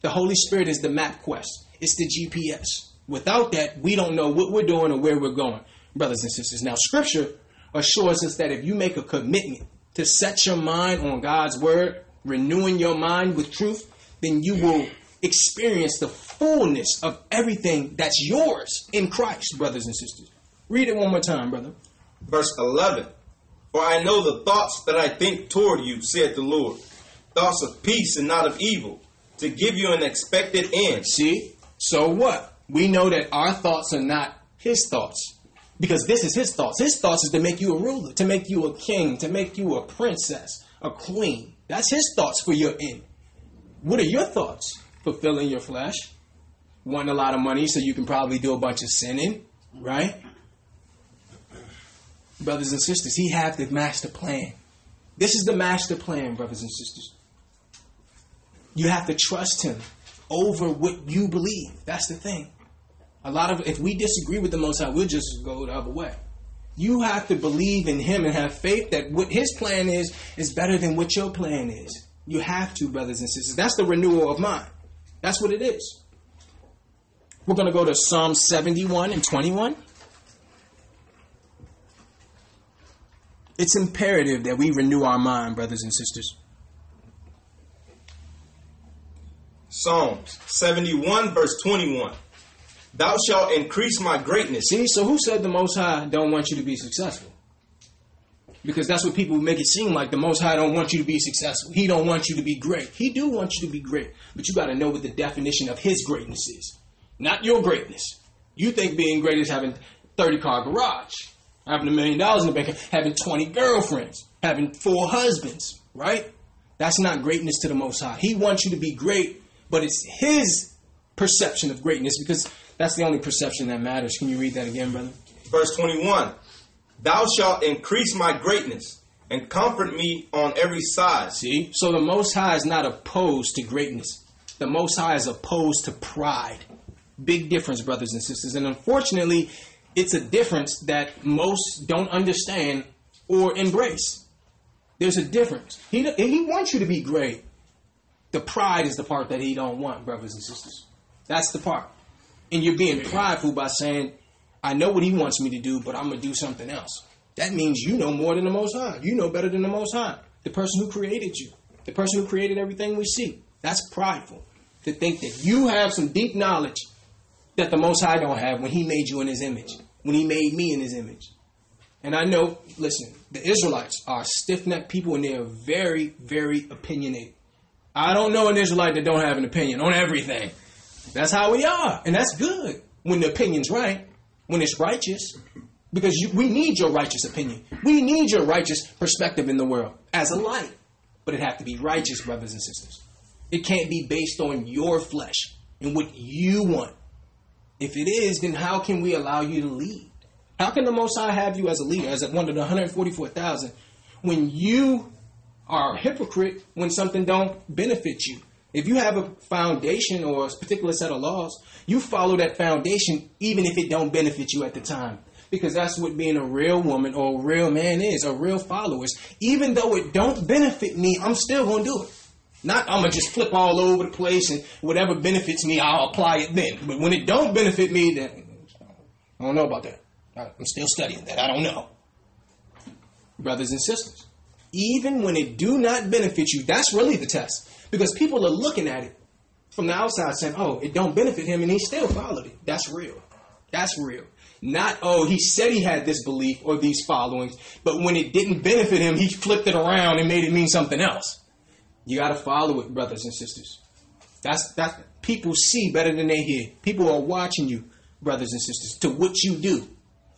[SPEAKER 1] The Holy Spirit is the MapQuest. It's the GPS. Without that, we don't know what we're doing or where we're going, brothers and sisters. Now, Scripture assures us that if you make a commitment to set your mind on God's word, renewing your mind with truth, then you will experience the fullness of everything that's yours in Christ, brothers and sisters. Read it one more time, brother.
[SPEAKER 2] Verse 11. For I know the thoughts that I think toward you, saith the Lord, thoughts of peace and not of evil, to give you an expected end.
[SPEAKER 1] See? So what? We know that our thoughts are not his thoughts. Because this is his thoughts. His thoughts is to make you a ruler, to make you a king, to make you a princess, a queen. That's his thoughts for your end. What are your thoughts? Fulfilling your flesh, wanting a lot of money so you can probably do a bunch of sinning, right? Brothers and sisters, he have the master plan. This is the master plan, brothers and sisters. You have to trust him over what you believe. That's the thing. A lot of if we disagree with the Most High, we'll just go the other way. You have to believe in Him and have faith that what His plan is is better than what your plan is. You have to, brothers and sisters. That's the renewal of mind. That's what it is. We're going to go to Psalm 71 and 21. It's imperative that we renew our mind, brothers and sisters.
[SPEAKER 2] Psalms 71, verse 21. Thou shalt increase my greatness.
[SPEAKER 1] See, so who said the Most High don't want you to be successful? Because that's what people make it seem like. The Most High don't want you to be successful. He don't want you to be great. He do want you to be great, but you got to know what the definition of His greatness is, not your greatness. You think being great is having 30 car garage, having a million dollars in the bank, having 20 girlfriends, having four husbands, right? That's not greatness to the Most High. He wants you to be great, but it's His perception of greatness because that's the only perception that matters. Can you read that again, brother?
[SPEAKER 2] Verse 21 Thou shalt increase my greatness and comfort me on every side.
[SPEAKER 1] See? So the Most High is not opposed to greatness, the Most High is opposed to pride. Big difference, brothers and sisters. And unfortunately, it's a difference that most don't understand or embrace. There's a difference. He, he wants you to be great. The pride is the part that he don't want, brothers and sisters. That's the part. And you're being prideful by saying, I know what he wants me to do, but I'm going to do something else. That means you know more than the Most High. You know better than the Most High. The person who created you, the person who created everything we see. That's prideful to think that you have some deep knowledge that the Most High don't have when He made you in His image, when He made me in His image. And I know, listen, the Israelites are stiff necked people and they are very, very opinionated. I don't know an Israelite that don't have an opinion on everything. That's how we are, and that's good when the opinion's right, when it's righteous, because you, we need your righteous opinion. We need your righteous perspective in the world as a light, but it have to be righteous, brothers and sisters. It can't be based on your flesh and what you want. If it is, then how can we allow you to lead? How can the Most High have you as a leader, as one of the 144,000, when you are a hypocrite when something don't benefit you? If you have a foundation or a particular set of laws, you follow that foundation even if it don't benefit you at the time. Because that's what being a real woman or a real man is, a real followers. Even though it don't benefit me, I'm still going to do it. Not I'm gonna just flip all over the place and whatever benefits me, I'll apply it then. But when it don't benefit me, then I don't know about that. I'm still studying that. I don't know. Brothers and sisters, even when it do not benefit you, that's really the test. Because people are looking at it from the outside saying, oh, it don't benefit him and he still followed it. That's real. That's real. Not, oh, he said he had this belief or these followings, but when it didn't benefit him, he flipped it around and made it mean something else. You got to follow it, brothers and sisters. That's that people see better than they hear. People are watching you, brothers and sisters, to what you do,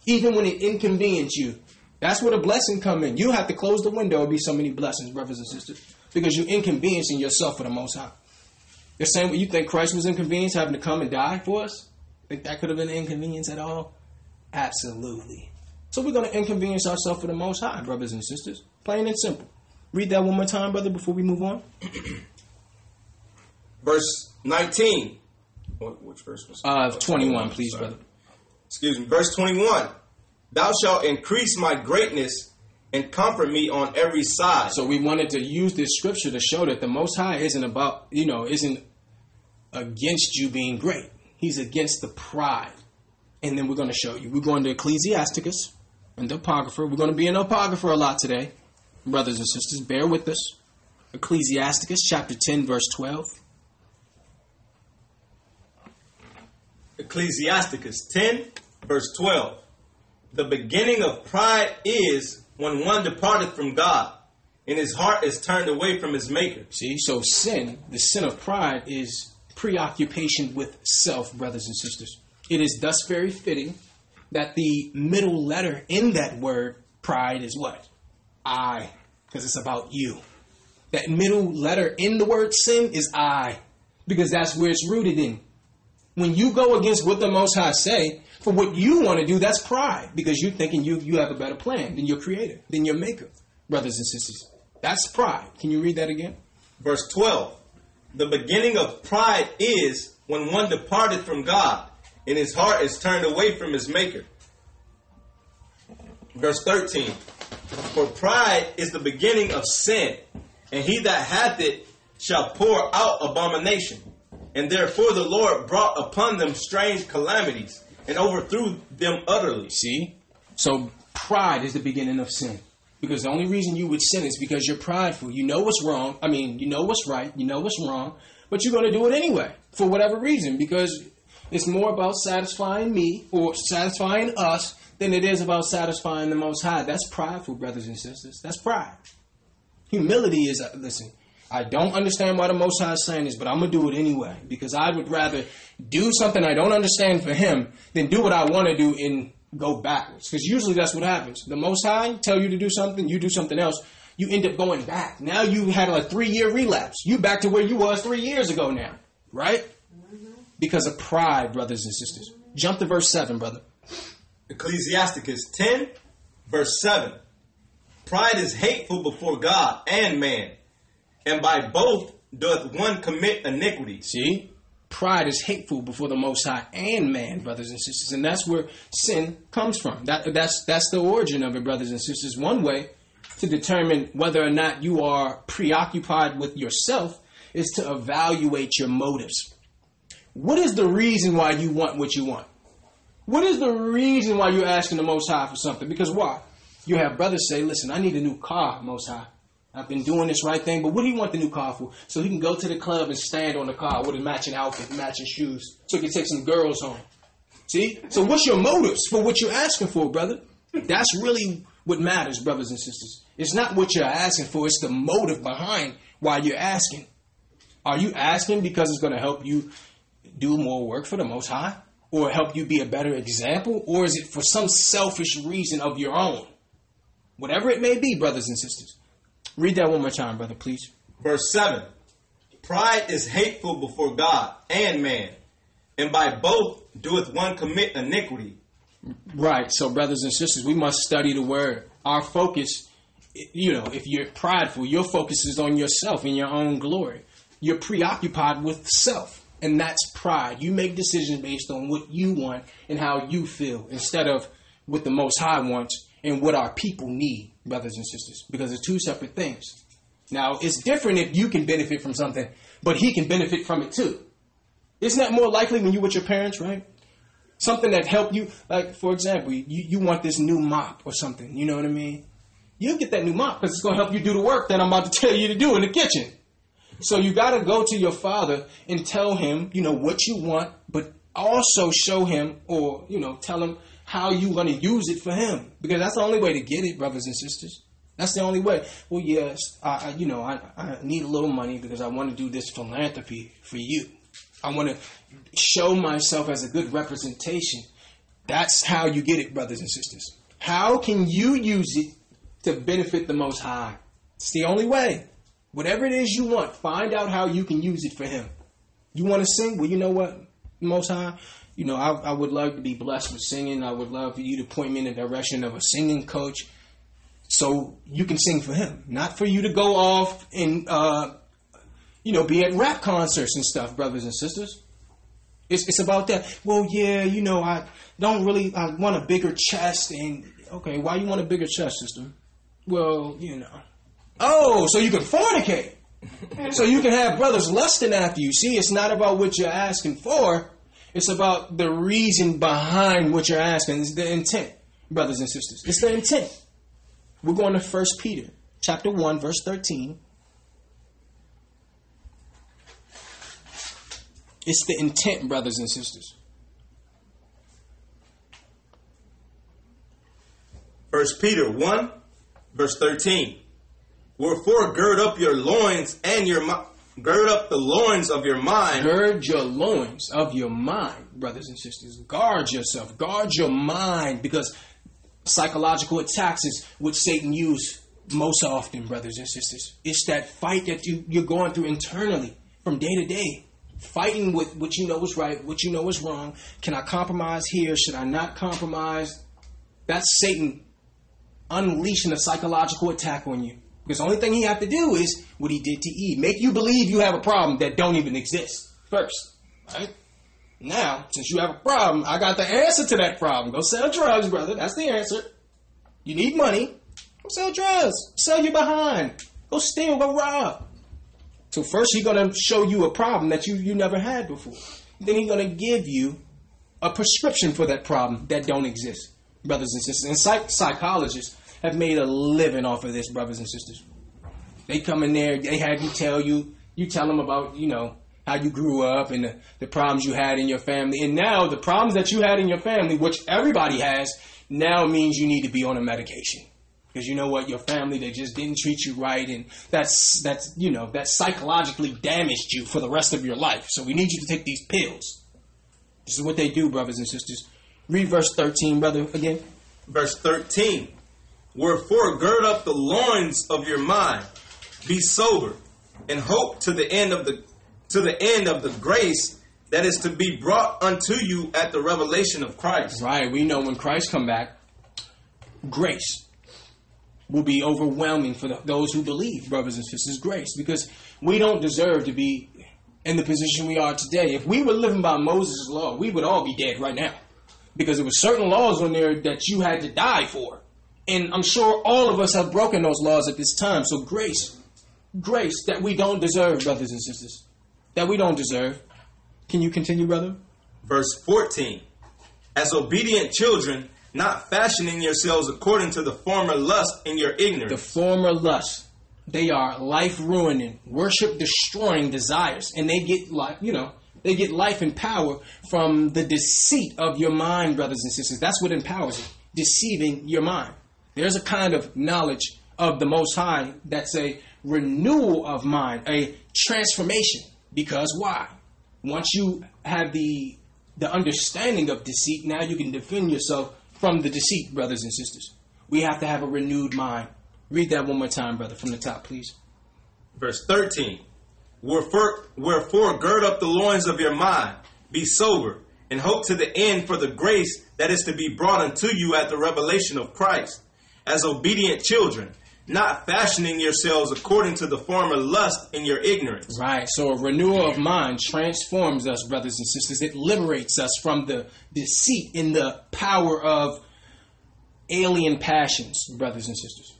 [SPEAKER 1] even when it inconveniences you. That's where the blessing come in. You have to close the window and be so many blessings, brothers and sisters, because you're inconveniencing yourself for the Most High. The same way you think Christ was inconvenienced having to come and die for us. Think that could have been an inconvenience at all? Absolutely. So we're going to inconvenience ourselves for the Most High, brothers and sisters. Plain and simple. Read that one more time, brother, before we move on.
[SPEAKER 2] verse 19. Which verse was
[SPEAKER 1] Uh, 21, please,
[SPEAKER 2] Sorry.
[SPEAKER 1] brother.
[SPEAKER 2] Excuse me. Verse 21. Thou shalt increase my greatness and comfort me on every side.
[SPEAKER 1] So we wanted to use this scripture to show that the Most High isn't about, you know, isn't against you being great. He's against the pride. And then we're going to show you. We're going to Ecclesiasticus and the Apocrypha. We're going to be an Apocrypha a lot today. Brothers and sisters, bear with us. Ecclesiasticus chapter 10, verse 12.
[SPEAKER 2] Ecclesiasticus 10, verse 12. The beginning of pride is when one departeth from God, and his heart is turned away from his maker.
[SPEAKER 1] See, so sin, the sin of pride, is preoccupation with self, brothers and sisters. It is thus very fitting that the middle letter in that word, pride, is what? I, because it's about you. That middle letter in the word sin is I, because that's where it's rooted in. When you go against what the Most High say, for what you want to do, that's pride, because you're thinking you, you have a better plan than your creator, than your maker, brothers and sisters. That's pride. Can you read that again?
[SPEAKER 2] Verse 12. The beginning of pride is when one departed from God, and his heart is turned away from his maker. Verse 13. For pride is the beginning of sin, and he that hath it shall pour out abomination. And therefore the Lord brought upon them strange calamities, and overthrew them utterly.
[SPEAKER 1] See? So pride is the beginning of sin. Because the only reason you would sin is because you're prideful. You know what's wrong. I mean, you know what's right. You know what's wrong. But you're going to do it anyway for whatever reason. Because it's more about satisfying me or satisfying us than it is about satisfying the Most High. That's prideful, brothers and sisters. That's pride. Humility is, uh, listen, I don't understand why the Most High is saying this, but I'm going to do it anyway. Because I would rather do something I don't understand for Him than do what I want to do and go backwards. Because usually that's what happens. The Most High tell you to do something, you do something else, you end up going back. Now you had a three year relapse. You back to where you was three years ago now, right? Mm-hmm. Because of pride, brothers and sisters. Mm-hmm. Jump to verse 7, brother.
[SPEAKER 2] Ecclesiasticus 10, verse 7. Pride is hateful before God and man, and by both doth one commit iniquity.
[SPEAKER 1] See? Pride is hateful before the Most High and man, brothers and sisters, and that's where sin comes from. That, that's that's the origin of it, brothers and sisters. One way to determine whether or not you are preoccupied with yourself is to evaluate your motives. What is the reason why you want what you want? What is the reason why you're asking the Most High for something? Because why? You have brothers say, "Listen, I need a new car, Most High." I've been doing this right thing, but what do you want the new car for? So he can go to the club and stand on the car with a matching outfit, matching shoes, so he can take some girls home. See? So what's your motives for what you're asking for, brother? That's really what matters, brothers and sisters. It's not what you're asking for, it's the motive behind why you're asking. Are you asking because it's going to help you do more work for the Most High? Or help you be a better example? Or is it for some selfish reason of your own? Whatever it may be, brothers and sisters. Read that one more time, brother, please.
[SPEAKER 2] Verse 7. Pride is hateful before God and man, and by both doeth one commit iniquity.
[SPEAKER 1] Right. So, brothers and sisters, we must study the word. Our focus, you know, if you're prideful, your focus is on yourself and your own glory. You're preoccupied with self, and that's pride. You make decisions based on what you want and how you feel instead of what the Most High wants and what our people need, brothers and sisters, because it's two separate things. Now, it's different if you can benefit from something, but he can benefit from it too. Isn't that more likely when you're with your parents, right? Something that helped you, like for example, you, you want this new mop or something, you know what I mean? You get that new mop because it's going to help you do the work that I'm about to tell you to do in the kitchen. So you got to go to your father and tell him, you know, what you want, but also show him or, you know, tell him how you're going to use it for him. Because that's the only way to get it, brothers and sisters. That's the only way. Well, yes, I, I you know, I, I need a little money because I want to do this philanthropy for you. I want to show myself as a good representation. That's how you get it, brothers and sisters. How can you use it to benefit the Most High? It's the only way. Whatever it is you want, find out how you can use it for Him. You want to sing? Well, you know what, Most High? You know, I, I would love to be blessed with singing. I would love for you to point me in the direction of a singing coach so you can sing for him, not for you to go off and uh, you know be at rap concerts and stuff, brothers and sisters. It's it's about that. Well, yeah, you know, I don't really. I want a bigger chest, and okay, why you want a bigger chest, sister? Well, you know. Oh, so you can fornicate. so you can have brothers lusting after you. See, it's not about what you're asking for. It's about the reason behind what you're asking. It's the intent, brothers and sisters. It's the intent. We're going to 1 Peter chapter 1 verse 13. It's the intent, brothers and sisters.
[SPEAKER 2] First Peter 1 verse 13. Wherefore gird up your loins and your gird up the loins of your mind.
[SPEAKER 1] Gird your loins of your mind, brothers and sisters. Guard yourself. Guard your mind because psychological attacks is what Satan uses most often, brothers and sisters. It's that fight that you, you're going through internally from day to day. Fighting with what you know is right, what you know is wrong. Can I compromise here? Should I not compromise? That's Satan unleashing a psychological attack on you. Because the only thing he have to do is what he did to Eve. Make you believe you have a problem that don't even exist first. Right? Now, since you have a problem, I got the answer to that problem. Go sell drugs, brother. That's the answer. You need money. Go sell drugs. Sell you behind. Go steal. Go rob. So first, he's gonna show you a problem that you you never had before. Then he's gonna give you a prescription for that problem that don't exist, brothers and sisters. And psych- psychologists have made a living off of this, brothers and sisters. They come in there. They have you tell you. You tell them about you know how you grew up and the, the, problems you had in your family. And now the problems that you had in your family, which everybody has, now means you need to be on a medication. Because you know what, your family they just didn't treat you right, and that's that's you know that psychologically damaged you for the rest of your life. So we need you to take these pills. This is what they do, brothers and sisters. Read verse thirteen, brother, again.
[SPEAKER 2] Verse thirteen. Wherefore gird up the loins of your mind, be sober, and hope to the end of the to the end of the grace that is to be brought unto you at the revelation of Christ.
[SPEAKER 1] Right. We know when Christ come back, grace will be overwhelming for the, those who believe, brothers and sisters. Grace, because we don't deserve to be in the position we are today. If we were living by Moses' law, we would all be dead right now, because there were certain laws on there that you had to die for, and I'm sure all of us have broken those laws at this time. So grace, grace that we don't deserve, brothers and sisters that we don't deserve. Can you continue, brother?
[SPEAKER 2] Verse 14. As obedient children, not fashioning yourselves according to the former lust in your ignorance.
[SPEAKER 1] The former lust. They are life ruining, worship destroying desires. And they get life, you know, they get life and power from the deceit of your mind, brothers and sisters. That's what empowers it. Deceiving your mind. There's a kind of knowledge of the Most High that's a renewal of mind, a transformation. Because why? Once you have the the understanding of deceit, now you can defend yourself from the deceit, brothers and sisters. We have to have a renewed mind. Read that one more time, brother, from the top, please.
[SPEAKER 2] Verse 13. Wherefore, wherefore gird up the loins of your mind, be sober, and hope to the end for the grace that is to be brought unto you at the revelation of Christ. As obedient children, not fashioning yourselves according to the former lust in your ignorance.
[SPEAKER 1] Right. So a renewal of mind transforms us, brothers and sisters. It liberates us from the deceit in the power of alien passions, brothers and sisters.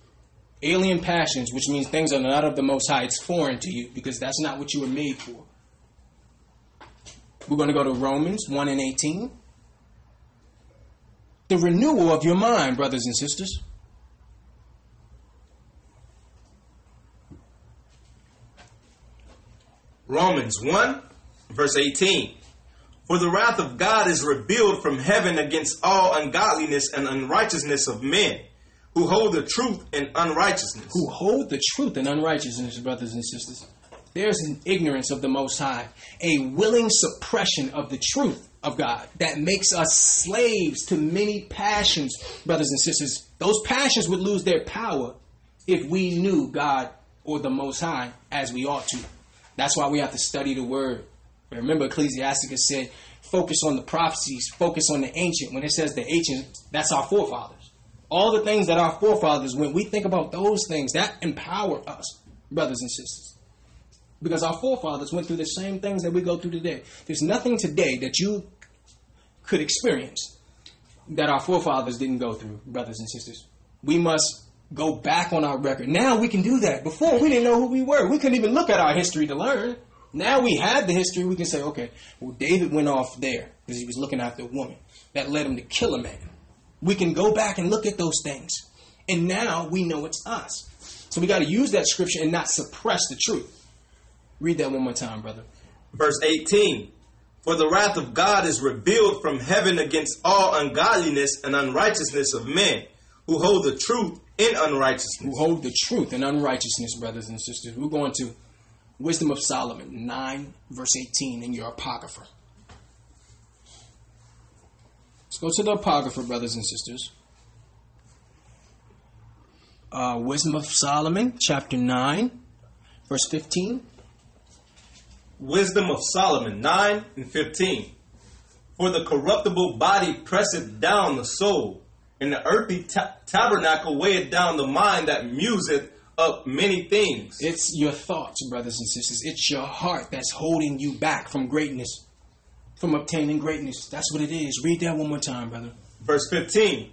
[SPEAKER 1] Alien passions, which means things are not of the Most High, it's foreign to you because that's not what you were made for. We're going to go to Romans 1 and 18. The renewal of your mind, brothers and sisters.
[SPEAKER 2] Romans 1, verse 18. For the wrath of God is revealed from heaven against all ungodliness and unrighteousness of men who hold the truth in unrighteousness.
[SPEAKER 1] Who hold the truth in unrighteousness, brothers and sisters. There's an ignorance of the Most High, a willing suppression of the truth of God that makes us slaves to many passions, brothers and sisters. Those passions would lose their power if we knew God or the Most High as we ought to. That's why we have to study the Word. Remember, Ecclesiasticus said, focus on the prophecies, focus on the ancient. When it says the ancient, that's our forefathers. All the things that our forefathers, when we think about those things, that empower us, brothers and sisters. Because our forefathers went through the same things that we go through today. There's nothing today that you could experience that our forefathers didn't go through, brothers and sisters. We must go back on our record. Now we can do that. Before we didn't know who we were. We couldn't even look at our history to learn. Now we have the history. We can say, okay, well, David went off there because he was looking after a woman that led him to kill a man. We can go back and look at those things. And now we know it's us. So we got to use that scripture and not suppress the truth. Read that one more time, brother.
[SPEAKER 2] Verse 18. For the wrath of God is revealed from heaven against all ungodliness and unrighteousness of men who hold the truth in unrighteousness.
[SPEAKER 1] Who hold the truth in unrighteousness, brothers and sisters. We're going to Wisdom of Solomon 9, verse 18 in your Apocrypha. Let's go to the Apocrypha, brothers and sisters. Uh, Wisdom of Solomon, chapter 9, verse 15.
[SPEAKER 2] Wisdom of Solomon 9 and 15. For the corruptible body presseth down the soul, and the earthly ta- tabernacle weigheth down the mind that museth up many things.
[SPEAKER 1] It's your thoughts, brothers and sisters. It's your heart that's holding you back from greatness, from obtaining greatness. That's what it is. Read that one more time, brother.
[SPEAKER 2] Verse 15.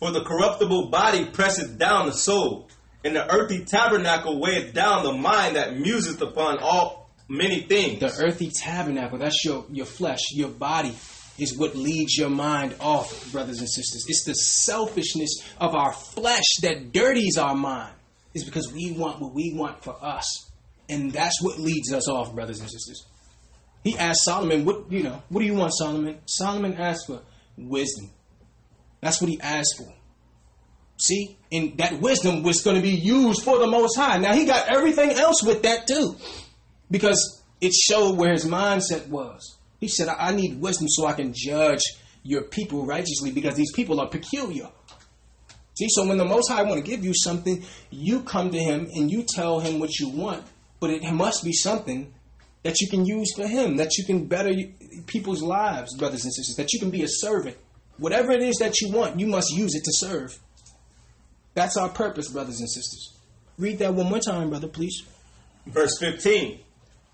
[SPEAKER 2] For the corruptible body presseth down the soul, and the earthly tabernacle weigheth down the mind that museth upon all many things.
[SPEAKER 1] The earthly tabernacle, that's your, your flesh, your body, is what leads your mind off, brothers and sisters. It's the selfishness of our flesh that dirties our mind. It's because we want what we want for us. And that's what leads us off, brothers and sisters. He asked Solomon, what you know, what do you want, Solomon? Solomon asked for wisdom. That's what he asked for. See? And that wisdom was going to be used for the most high. Now he got everything else with that too. Because it showed where his mindset was. He said, I need wisdom so I can judge your people righteously because these people are peculiar. See, so when the Most High want to give you something, you come to Him and you tell Him what you want, but it must be something that you can use for Him, that you can better people's lives, brothers and sisters, that you can be a servant. Whatever it is that you want, you must use it to serve. That's our purpose, brothers and sisters. Read that one more time, brother, please.
[SPEAKER 2] Verse 15.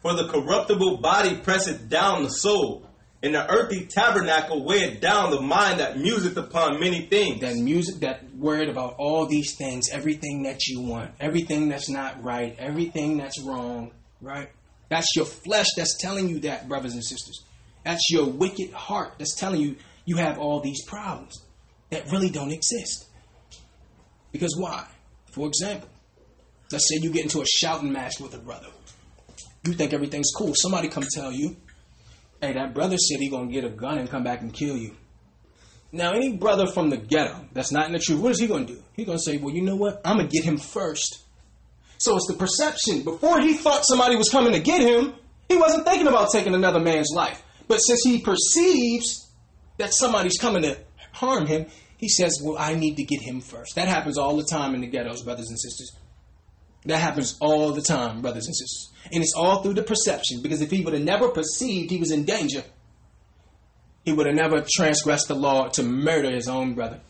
[SPEAKER 2] For the corruptible body presseth down the soul, and the earthly tabernacle weigheth down the mind that museth upon many things.
[SPEAKER 1] That music, that word about all these things, everything that you want, everything that's not right, everything that's wrong, right? That's your flesh that's telling you that, brothers and sisters. That's your wicked heart that's telling you you have all these problems that really don't exist. Because why? For example, let's say you get into a shouting match with a brother. You think everything's cool. Somebody come tell you, hey, that brother said he gonna get a gun and come back and kill you. Now, any brother from the ghetto that's not in the truth, what is he gonna do? He's gonna say, well, you know what? I'm gonna get him first. So it's the perception. Before he thought somebody was coming to get him, he wasn't thinking about taking another man's life. But since he perceives that somebody's coming to harm him, he says, Well, I need to get him first. That happens all the time in the ghettos, brothers and sisters. That happens all the time, brothers and sisters. And it's all through the perception. Because if he would have never perceived he was in danger, he would have never transgressed the law to murder his own brother.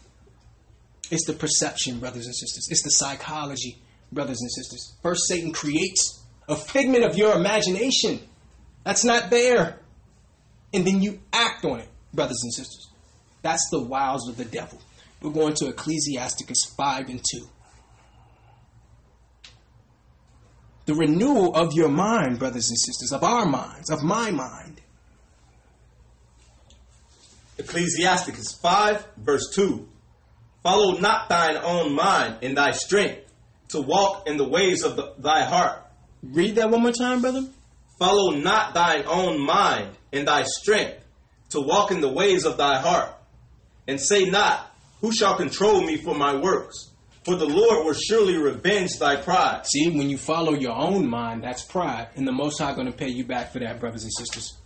[SPEAKER 1] It's the perception, brothers and sisters. It's the psychology, brothers and sisters. First, Satan creates a figment of your imagination that's not there. And then you act on it, brothers and sisters. That's the wiles of the devil. We're going to Ecclesiasticus 5 and 2. The renewal of your mind, brothers and sisters, of our minds, of my mind.
[SPEAKER 2] Ecclesiasticus 5, verse 2. Follow not thine own mind in thy strength, to walk in the ways of the, thy heart.
[SPEAKER 1] Read that one more time, brother.
[SPEAKER 2] Follow not thine own mind in thy strength, to walk in the ways of thy heart. And say not, Who shall control me for my works? For the Lord will surely revenge thy pride.
[SPEAKER 1] See, when you follow your own mind, that's pride, and the Most High going to pay you back for that, brothers and sisters.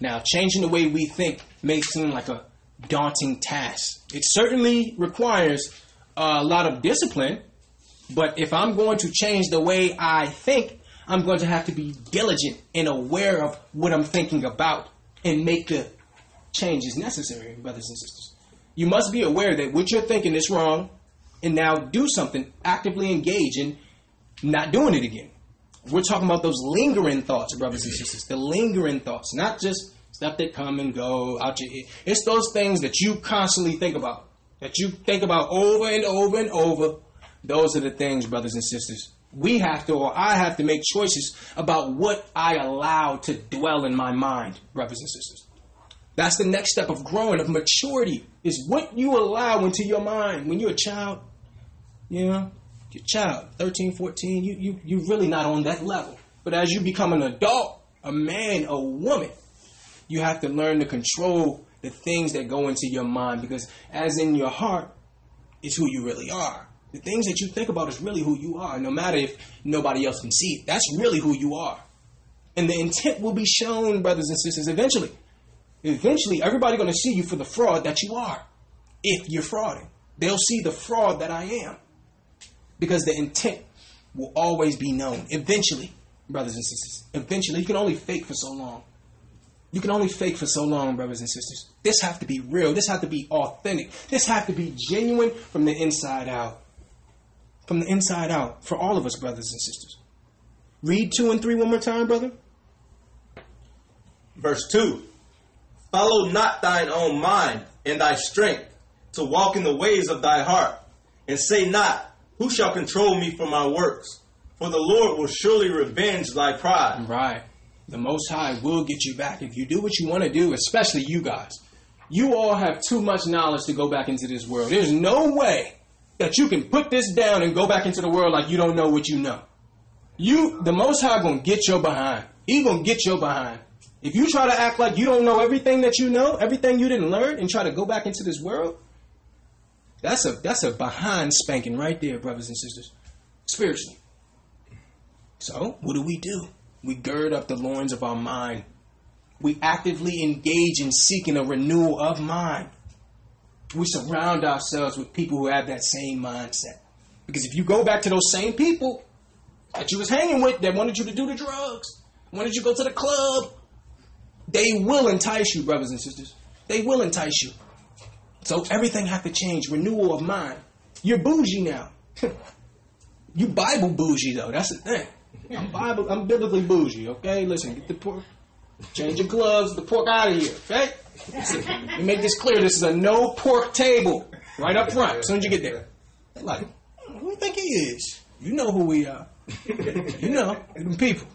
[SPEAKER 1] Now, changing the way we think may seem like a daunting task. It certainly requires a lot of discipline, but if I'm going to change the way I think, I'm going to have to be diligent and aware of what I'm thinking about and make the changes necessary, brothers and sisters. You must be aware that what you're thinking is wrong and now do something, actively engage in not doing it again. We're talking about those lingering thoughts, brothers and sisters. The lingering thoughts, not just stuff that come and go out your head. It's those things that you constantly think about, that you think about over and over and over. Those are the things, brothers and sisters. We have to, or I have to make choices about what I allow to dwell in my mind, brothers and sisters. That's the next step of growing, of maturity, is what you allow into your mind. When you're a child, you know, your child, 13, 14, you, you, you're really not on that level. But as you become an adult, a man, a woman, you have to learn to control the things that go into your mind because as in your heart is who you really are. The things that you think about is really who you are, no matter if nobody else can see it. That's really who you are. And the intent will be shown, brothers and sisters, eventually. Eventually, everybody going to see you for the fraud that you are. If you're frauding, they'll see the fraud that I am because the intent will always be known. Eventually, brothers and sisters, eventually, you can only fake for so long. You can only fake for so long, brothers and sisters. This have to be real. This have to be authentic. This have to be genuine from the inside out. From the inside out for all of us, brothers and sisters. Read two and three one more time, brother.
[SPEAKER 2] Verse 2 Follow not thine own mind and thy strength, to walk in the ways of thy heart, and say not, Who shall control me for my works? For the Lord will surely revenge thy pride.
[SPEAKER 1] Right. The Most High will get you back if you do what you want to do, especially you guys. You all have too much knowledge to go back into this world. There's no way that you can put this down and go back into the world like you don't know what you know. You, the Most High, gonna get your behind. He gonna get your behind. If you try to act like you don't know everything that you know, everything you didn't learn, and try to go back into this world, that's a that's a behind spanking right there, brothers and sisters, spiritually. So, what do we do? We gird up the loins of our mind. We actively engage in seeking a renewal of mind. We surround ourselves with people who have that same mindset. Because if you go back to those same people that you was hanging with that wanted you to do the drugs, wanted you to go to the club, they will entice you, brothers and sisters. They will entice you. So everything have to change. Renewal of mind. You're bougie now. you Bible bougie though. That's the thing. I'm Bible. I'm biblically bougie. Okay, listen. Get the pork. Change your gloves. The pork out of here. Okay. Let me make this clear. This is a no pork table. Right up front. As soon as you get there. They're like, who do you think he is? You know who we are. You know, them people.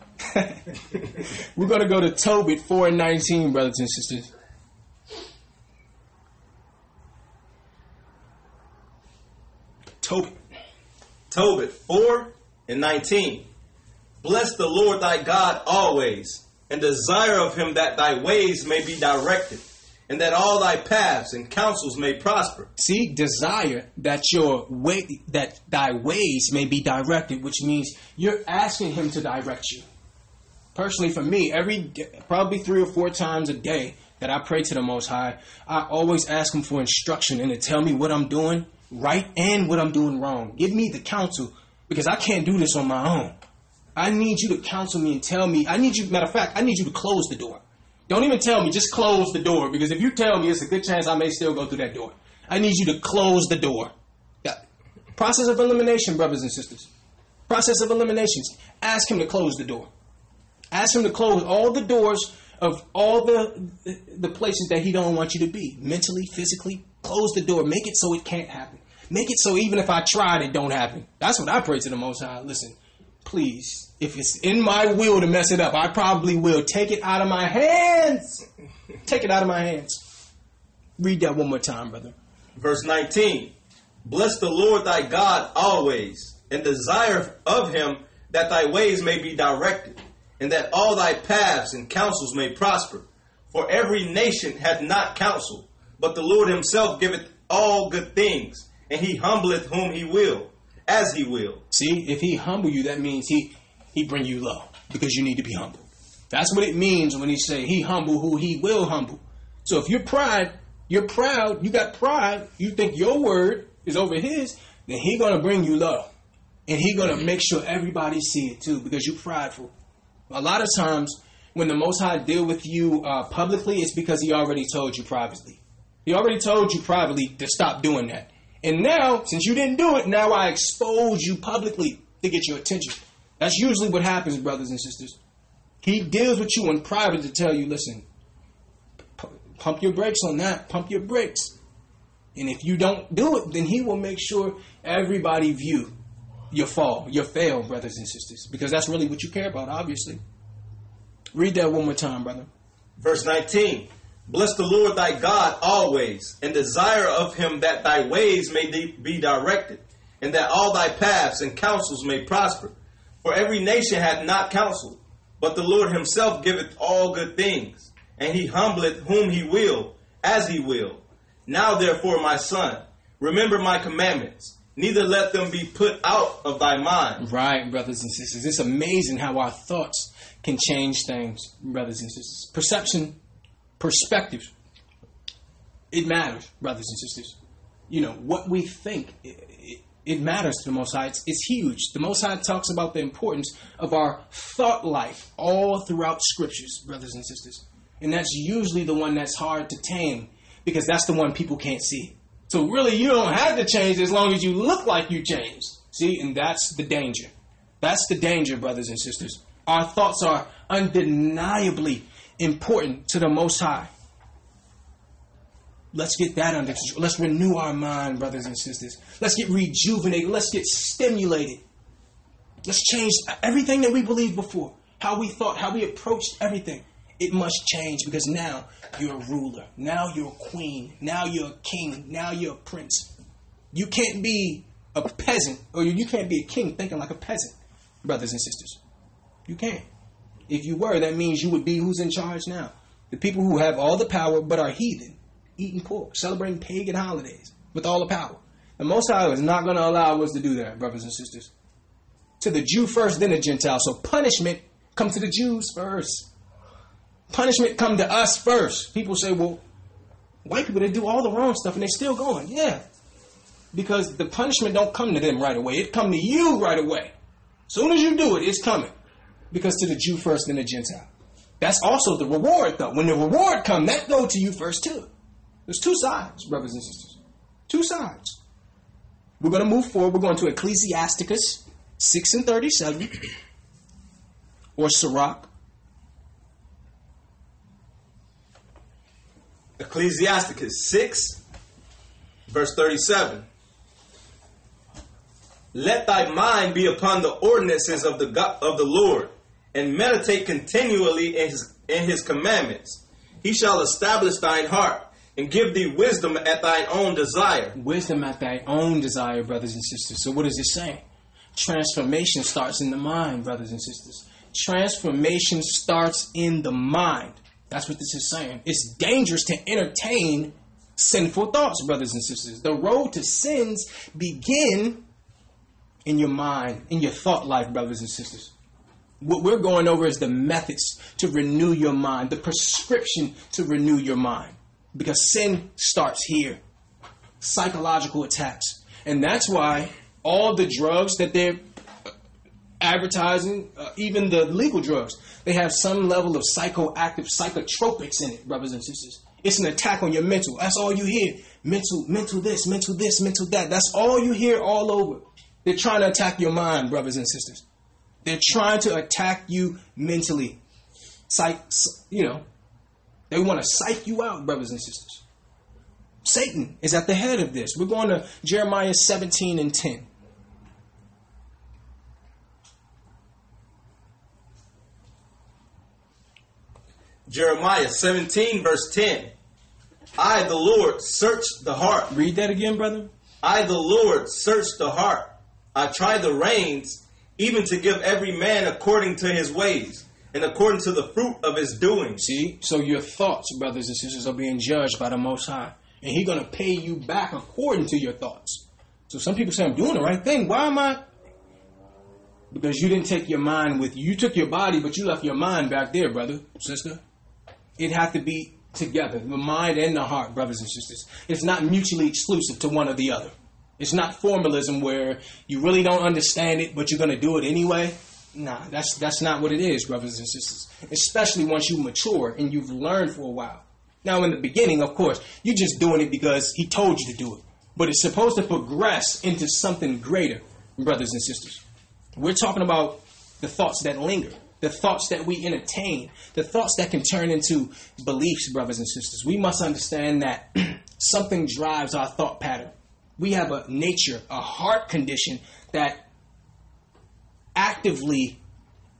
[SPEAKER 1] We're gonna go to Tobit four and nineteen, brothers and sisters. Tobit.
[SPEAKER 2] Tobit 4 and 19. Bless the Lord thy God always, and desire of him that thy ways may be directed, and that all thy paths and counsels may prosper.
[SPEAKER 1] See, desire that your way that thy ways may be directed, which means you're asking him to direct you. Personally, for me, every day, probably three or four times a day that I pray to the Most High, I always ask him for instruction and to tell me what I'm doing right and what I'm doing wrong. Give me the counsel because I can't do this on my own. I need you to counsel me and tell me. I need you, matter of fact, I need you to close the door. Don't even tell me, just close the door because if you tell me, it's a good chance I may still go through that door. I need you to close the door. Yeah. Process of elimination, brothers and sisters. Process of eliminations. Ask him to close the door. Ask him to close all the doors of all the the places that he don't want you to be mentally, physically. Close the door. Make it so it can't happen. Make it so even if I tried, it don't happen. That's what I pray to the Most High. Listen, please, if it's in my will to mess it up, I probably will. Take it out of my hands. Take it out of my hands. Read that one more time, brother.
[SPEAKER 2] Verse 19 Bless the Lord thy God always, and desire of him that thy ways may be directed, and that all thy paths and counsels may prosper. For every nation hath not counsel, but the Lord himself giveth all good things, and he humbleth whom he will, as he will.
[SPEAKER 1] See, if he humble you, that means he he bring you low because you need to be humble. That's what it means when he say he humble who he will humble. So if you're pride, you're proud, you got pride, you think your word is over his, then he gonna bring you low. And he gonna make sure everybody see it too, because you're prideful. A lot of times when the Most High deal with you uh, publicly, it's because he already told you privately. He already told you privately to stop doing that. And now, since you didn't do it, now I expose you publicly to get your attention. That's usually what happens, brothers and sisters. He deals with you in private to tell you, listen, pump your brakes on that, pump your brakes. And if you don't do it, then he will make sure everybody view your fall, your fail, brothers and sisters, because that's really what you care about, obviously. Read that one more time, brother.
[SPEAKER 2] Verse 19 Bless the Lord thy God always, and desire of him that thy ways may be directed, and that all thy paths and counsels may prosper. For every nation hath not counsel, but the Lord himself giveth all good things, and he humbleth whom he will, as he will. Now therefore, my son, remember my commandments, neither let them be put out of thy mind.
[SPEAKER 1] Right, brothers and sisters. It's amazing how our thoughts can change things, brothers and sisters. Perception, perspective, it matters, brothers and sisters. You know, what we think, it, it, it matters to the Most High. It's, it's huge. The Most High talks about the importance of our thought life all throughout scriptures, brothers and sisters. And that's usually the one that's hard to tame because that's the one people can't see. So really, you don't have to change as long as you look like you changed. See, and that's the danger. That's the danger, brothers and sisters. Our thoughts are undeniably important to the Most High. Let's get that under control. Let's renew our mind, brothers and sisters. Let's get rejuvenated. Let's get stimulated. Let's change everything that we believed before. How we thought, how we approached everything. It must change because now you're a ruler. Now you're a queen. Now you're a king. Now you're a prince. You can't be a peasant, or you can't be a king thinking like a peasant, brothers and sisters. You can't. If you were, that means you would be who's in charge now. The people who have all the power but are heathen, eating pork, celebrating pagan holidays with all the power. The Most High is not going to allow us to do that, brothers and sisters. To the Jew first, then the Gentile. So punishment come to the Jews first punishment come to us first. People say, well, white people they do all the wrong stuff and they're still going. Yeah. Because the punishment don't come to them right away. It come to you right away. Soon as you do it, it's coming. Because to the Jew first, then the Gentile. That's also the reward though. When the reward come, that go to you first too. There's two sides, brothers and sisters. Two sides. We're going to move forward. We're going to Ecclesiasticus 6 and 37 or Sirach
[SPEAKER 2] Ecclesiasticus 6, verse 37. Let thy mind be upon the ordinances of the God, of the Lord, and meditate continually in his, in his commandments. He shall establish thine heart and give thee wisdom at thine own desire.
[SPEAKER 1] Wisdom at thy own desire, brothers and sisters. So, what is it saying? Transformation starts in the mind, brothers and sisters. Transformation starts in the mind. That's what this is saying. It's dangerous to entertain sinful thoughts, brothers and sisters. The road to sins begin in your mind, in your thought life, brothers and sisters. What we're going over is the methods to renew your mind, the prescription to renew your mind. Because sin starts here. Psychological attacks. And that's why all the drugs that they're advertising, uh, even the legal drugs, they have some level of psychoactive psychotropics in it, brothers and sisters. It's an attack on your mental. That's all you hear. Mental, mental this, mental this, mental that. That's all you hear all over. They're trying to attack your mind, brothers and sisters. They're trying to attack you mentally. Psych, you know, they want to psych you out, brothers and sisters. Satan is at the head of this. We're going to Jeremiah 17 and 10.
[SPEAKER 2] Jeremiah 17, verse 10. I, the Lord, search the heart.
[SPEAKER 1] Read that again, brother.
[SPEAKER 2] I, the Lord, search the heart. I try the reins even to give every man according to his ways and according to the fruit of his doing.
[SPEAKER 1] See? So your thoughts, brothers and sisters, are being judged by the Most High. And He's going to pay you back according to your thoughts. So some people say, I'm doing the right thing. Why am I? Because you didn't take your mind with you. You took your body, but you left your mind back there, brother, sister. It had to be together, the mind and the heart, brothers and sisters. It's not mutually exclusive to one or the other. It's not formalism where you really don't understand it, but you're going to do it anyway. Nah, that's that's not what it is, brothers and sisters. Especially once you mature and you've learned for a while. Now, in the beginning, of course, you're just doing it because he told you to do it. But it's supposed to progress into something greater, brothers and sisters. We're talking about the thoughts that linger, the thoughts that we entertain, the thoughts that can turn into beliefs, brothers and sisters. We must understand that something drives our thought pattern. We have a nature, a heart condition that actively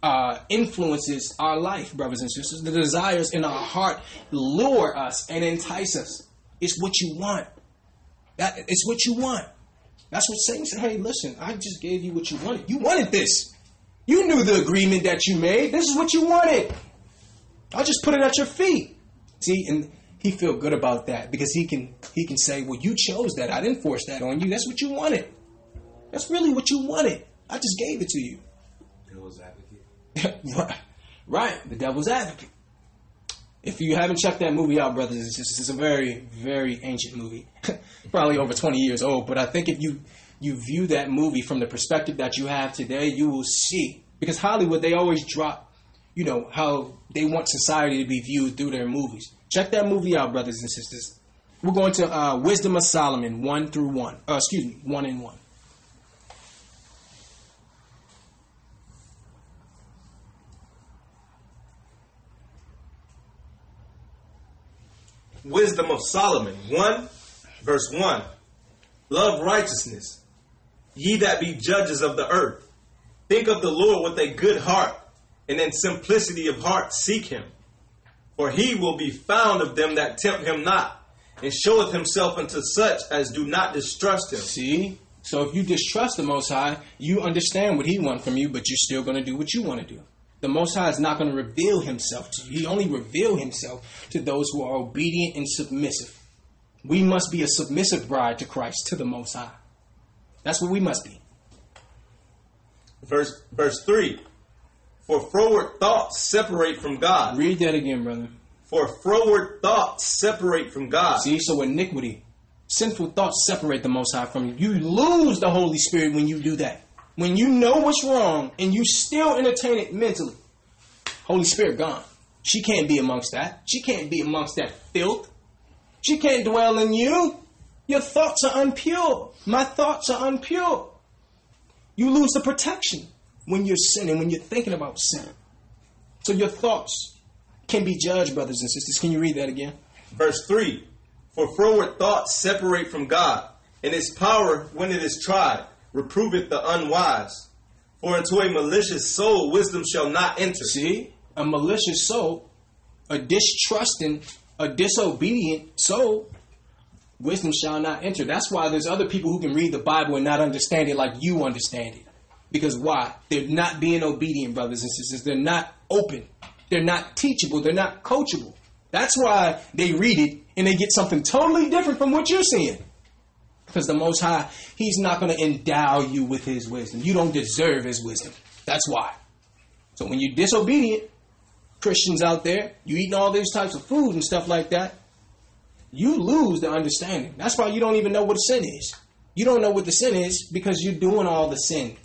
[SPEAKER 1] uh, influences our life, brothers and sisters. The desires in our heart lure us and entice us. It's what you want. That it's what you want. That's what Satan said. Hey, listen, I just gave you what you wanted. You wanted this. You knew the agreement that you made. This is what you wanted. I'll just put it at your feet. See, and he feel good about that because he can he can say, Well, you chose that. I didn't force that on you. That's what you wanted. That's really what you wanted. I just gave it to you.
[SPEAKER 3] Devil's advocate.
[SPEAKER 1] right. the devil's advocate. If you haven't checked that movie out, brothers and sisters, it's a very, very ancient movie. Probably over 20 years old. But I think if you you view that movie from the perspective that you have today, you will see. Because Hollywood, they always drop, you know, how they want society to be viewed through their movies. Check that movie out, brothers and sisters. We're going to uh, Wisdom of Solomon, 1 through 1. Uh, excuse me, 1 and 1.
[SPEAKER 2] Wisdom of Solomon 1, verse 1. Love righteousness, ye that be judges of the earth. Think of the Lord with a good heart, and in simplicity of heart seek him. For he will be found of them that tempt him not, and showeth himself unto such as do not distrust him.
[SPEAKER 1] See? So if you distrust the Most High, you understand what He wants from you, but you're still going to do what you want to do. The Most High is not going to reveal Himself to you. He only reveal Himself to those who are obedient and submissive. We must be a submissive bride to Christ, to the Most High. That's what we must be.
[SPEAKER 2] Verse, verse 3. For froward thoughts separate from God.
[SPEAKER 1] Read that again, brother.
[SPEAKER 2] For froward thoughts separate from God.
[SPEAKER 1] See, so iniquity, sinful thoughts separate the Most High from you. You lose the Holy Spirit when you do that. When you know what's wrong and you still entertain it mentally, Holy Spirit gone. She can't be amongst that. She can't be amongst that filth. She can't dwell in you. Your thoughts are unpure. My thoughts are unpure. You lose the protection when you're sinning, when you're thinking about sin. So your thoughts can be judged, brothers and sisters. Can you read that again?
[SPEAKER 2] Verse 3 For froward thoughts separate from God, and its power, when it is tried, reproveth the unwise. For into a malicious soul wisdom shall not enter.
[SPEAKER 1] See, a malicious soul, a distrusting, a disobedient soul, wisdom shall not enter. That's why there's other people who can read the Bible and not understand it like you understand it. Because why? They're not being obedient, brothers and sisters. They're not open. They're not teachable. They're not coachable. That's why they read it and they get something totally different from what you're seeing. Because the Most High, He's not going to endow you with His wisdom. You don't deserve His wisdom. That's why. So when you're disobedient, Christians out there, you eating all these types of food and stuff like that, you lose the understanding. That's why you don't even know what sin is. You don't know what the sin is because you're doing all the sin.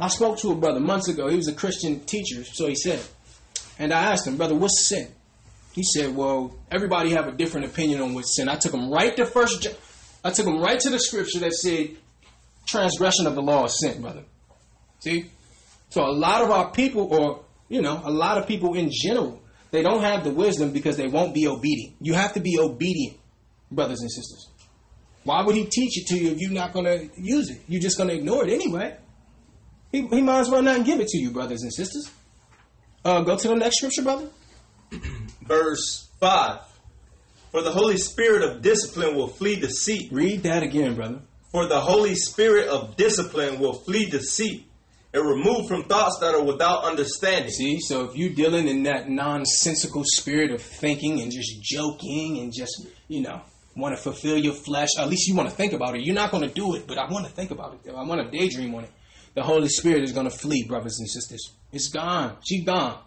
[SPEAKER 1] I spoke to a brother months ago. He was a Christian teacher, so he said. And I asked him, brother, what's sin? He said, well, everybody have a different opinion on what's sin. I took him right to first. I took him right to the scripture that said transgression of the law is sin, brother. See? So a lot of our people, or, you know, a lot of people in general, they don't have the wisdom because they won't be obedient. You have to be obedient, brothers and sisters. Why would he teach it to you if you're not going to use it? You're just going to ignore it anyway. He, he might as well not give it to you, brothers and sisters. Uh, go to the next scripture, brother.
[SPEAKER 2] verse 5. For the Holy Spirit of discipline will flee deceit.
[SPEAKER 1] Read that again, brother.
[SPEAKER 2] For the Holy Spirit of discipline will flee deceit and remove from thoughts that are without understanding.
[SPEAKER 1] See, so if you're dealing in that nonsensical spirit of thinking and just joking and just, you know, want to fulfill your flesh, at least you want to think about it. You're not going to do it, but I want to think about it. I want to daydream on it. The Holy Spirit is going to flee, brothers and sisters. It's gone. She's gone.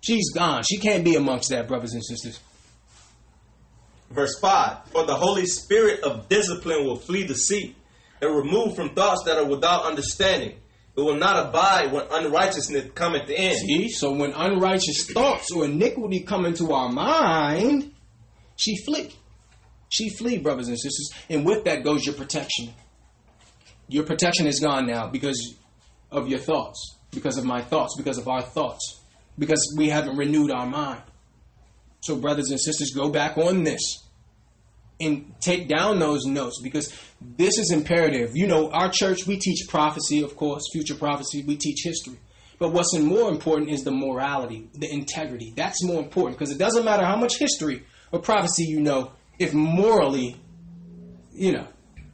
[SPEAKER 1] She's gone. She can't be amongst that, brothers and sisters.
[SPEAKER 2] Verse 5 For the Holy Spirit of discipline will flee the deceit and remove from thoughts that are without understanding. It will not abide when unrighteousness cometh in.
[SPEAKER 1] See, so when unrighteous thoughts or iniquity come into our mind, she flee. She flee, brothers and sisters. And with that goes your protection. Your protection is gone now because of your thoughts, because of my thoughts, because of our thoughts, because we haven't renewed our mind. So, brothers and sisters, go back on this and take down those notes because this is imperative. You know, our church, we teach prophecy, of course, future prophecy, we teach history. But what's more important is the morality, the integrity. That's more important because it doesn't matter how much history or prophecy you know, if morally, you know,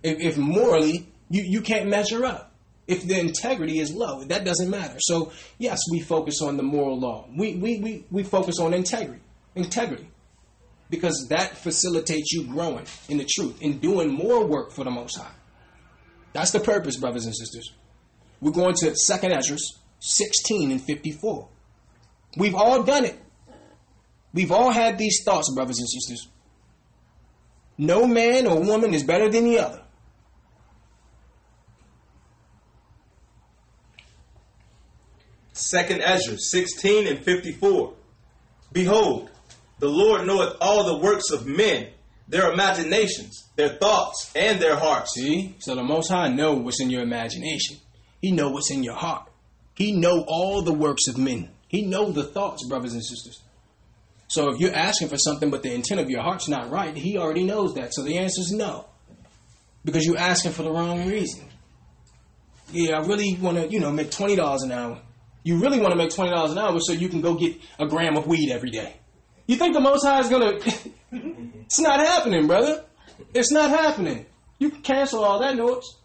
[SPEAKER 1] if, if morally you, you can't measure up. If the integrity is low, that doesn't matter. So, yes, we focus on the moral law. We, we, we, we focus on integrity. Integrity because that facilitates you growing in the truth and doing more work for the Most High. That's the purpose, brothers and sisters. We're going to Second Ezra 16 and 54. We've all done it. We've all had these thoughts, brothers and sisters. No man or woman is better than the other.
[SPEAKER 2] Second Ezra 16 and 54. Behold, the Lord knoweth all the works of men, their imaginations, their thoughts, and their hearts.
[SPEAKER 1] See? So the Most High know what's in your imagination. He know what's in your heart. He know all the works of men. He know the thoughts, brothers and sisters. So if you're asking for something but the intent of your heart's not right, he already knows that. So the answer is no. Because you're asking for the wrong reason. Yeah, I really want to, you know, make $20 an hour. You really want to make $20 an hour so you can go get a gram of weed every day. You think the Most High is gonna? it's not happening, brother. It's not happening. You can cancel all that noise,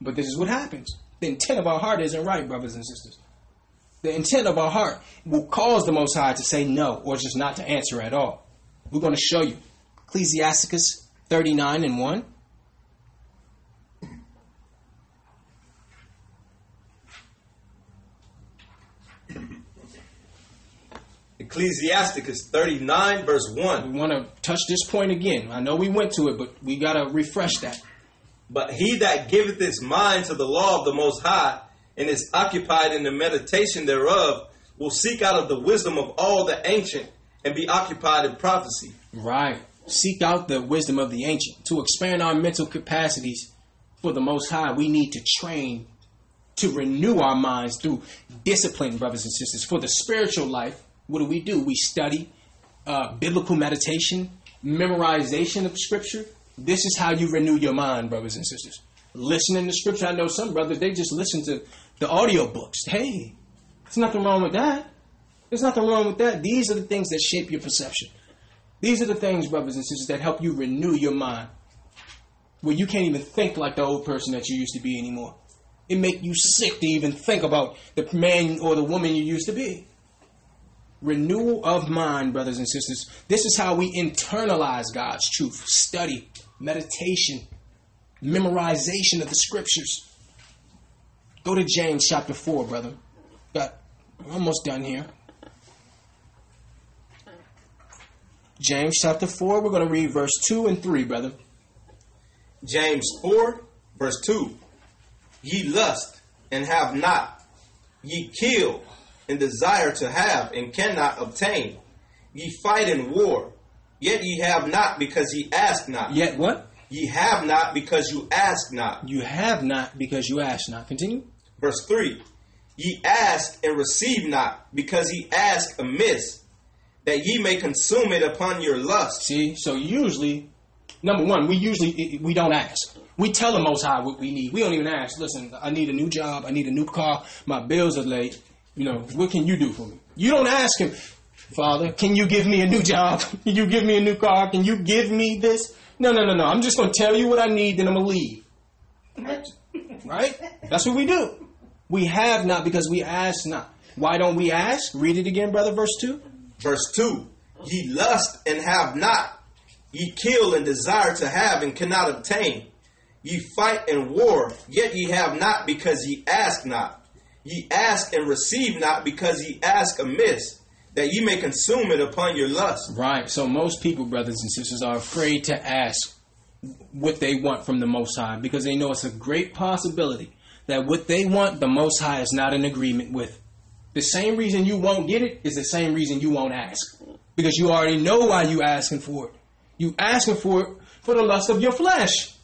[SPEAKER 1] but this is what happens. The intent of our heart isn't right, brothers and sisters. The intent of our heart will cause the Most High to say no or just not to answer at all. We're going to show you. Ecclesiasticus 39 and 1.
[SPEAKER 2] Ecclesiasticus 39, verse 1.
[SPEAKER 1] We want to touch this point again. I know we went to it, but we got to refresh that.
[SPEAKER 2] But he that giveth his mind to the law of the Most High, and is occupied in the meditation thereof, will seek out of the wisdom of all the ancient, and be occupied in prophecy.
[SPEAKER 1] Right. Seek out the wisdom of the ancient. To expand our mental capacities for the Most High, we need to train to renew our minds through discipline, brothers and sisters. For the spiritual life, what do we do? We study uh, biblical meditation, memorization of scripture. This is how you renew your mind, brothers and sisters. Listening to scripture. I know some brothers, they just listen to the audio books. Hey, there's nothing wrong with that. There's nothing wrong with that. These are the things that shape your perception. These are the things, brothers and sisters, that help you renew your mind. Where you can't even think like the old person that you used to be anymore. It make you sick to even think about the man or the woman you used to be renewal of mind, brothers and sisters. This is how we internalize God's truth. Study, meditation, memorization of the scriptures. Go to James chapter 4, brother. Got almost done here. James chapter 4, we're going to read verse 2 and 3, brother.
[SPEAKER 2] James 4, verse 2. Ye lust and have not. Ye kill and desire to have and cannot obtain. Ye fight in war, yet ye have not because ye ask not.
[SPEAKER 1] Yet what?
[SPEAKER 2] Ye have not because you ask not.
[SPEAKER 1] You have not because you ask not. Continue.
[SPEAKER 2] Verse 3 Ye ask and receive not because ye ask amiss, that ye may consume it upon your lust.
[SPEAKER 1] See, so usually, number one, we usually we don't ask. We tell the Most High what we need. We don't even ask. Listen, I need a new job. I need a new car. My bills are late. You know, what can you do for me? You don't ask him, Father, can you give me a new job? Can you give me a new car? Can you give me this? No, no, no, no. I'm just going to tell you what I need, then I'm going to leave. Right? That's what we do. We have not because we ask not. Why don't we ask? Read it again, brother, verse 2.
[SPEAKER 2] Verse 2 Ye lust and have not, ye kill and desire to have and cannot obtain. Ye fight and war, yet ye have not because ye ask not. Ye ask and receive not because ye ask amiss, that ye may consume it upon your lust.
[SPEAKER 1] Right. So most people, brothers and sisters, are afraid to ask what they want from the Most High because they know it's a great possibility that what they want, the Most High is not in agreement with. The same reason you won't get it is the same reason you won't ask because you already know why you're asking for it. You asking for it for the lust of your flesh,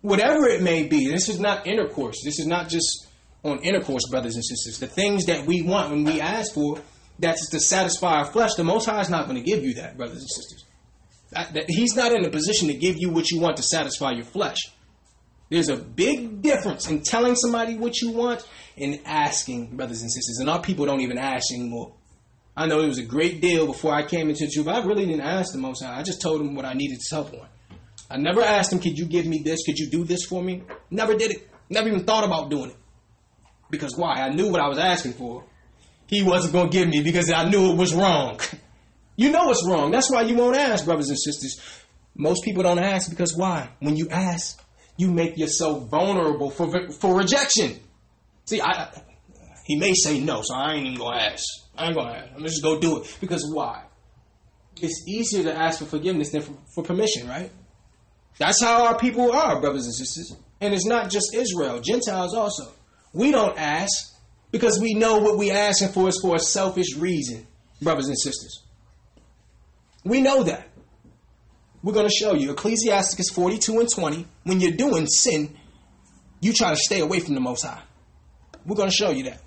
[SPEAKER 1] whatever it may be. This is not intercourse. This is not just on intercourse, brothers and sisters. The things that we want when we ask for, that's to satisfy our flesh. The Most High is not going to give you that, brothers and sisters. That, that, he's not in a position to give you what you want to satisfy your flesh. There's a big difference in telling somebody what you want and asking, brothers and sisters. And our people don't even ask anymore. I know it was a great deal before I came into the truth. I really didn't ask the Most High. I just told him what I needed to help on. I never asked him, could you give me this? Could you do this for me? Never did it. Never even thought about doing it. Because why? I knew what I was asking for. He wasn't going to give me because I knew it was wrong. You know it's wrong. That's why you won't ask, brothers and sisters. Most people don't ask because why? When you ask, you make yourself vulnerable for for rejection. See, I he may say no, so I ain't even gonna ask. I ain't gonna ask. I'm just gonna do it because why? It's easier to ask for forgiveness than for, for permission, right? That's how our people are, brothers and sisters. And it's not just Israel, Gentiles also. We don't ask because we know what we're asking for is for a selfish reason, brothers and sisters. We know that. We're going to show you. Ecclesiasticus 42 and 20. When you're doing sin, you try to stay away from the Most High. We're going to show you that.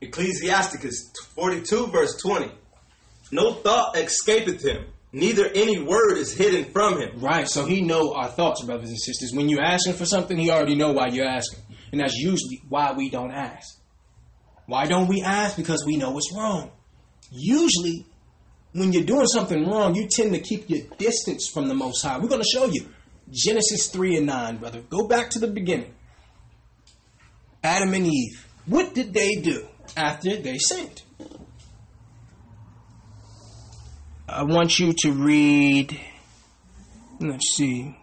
[SPEAKER 2] Ecclesiasticus 42, verse 20. No thought escapeth him, neither any word is hidden from him.
[SPEAKER 1] Right, so he know our thoughts, brothers and sisters. When you ask him for something, he already know why you're asking. And that's usually why we don't ask. Why don't we ask? Because we know it's wrong. Usually, when you're doing something wrong, you tend to keep your distance from the Most High. We're going to show you. Genesis 3 and 9, brother. Go back to the beginning. Adam and Eve. What did they do after they sinned? I want you to read. Let's see.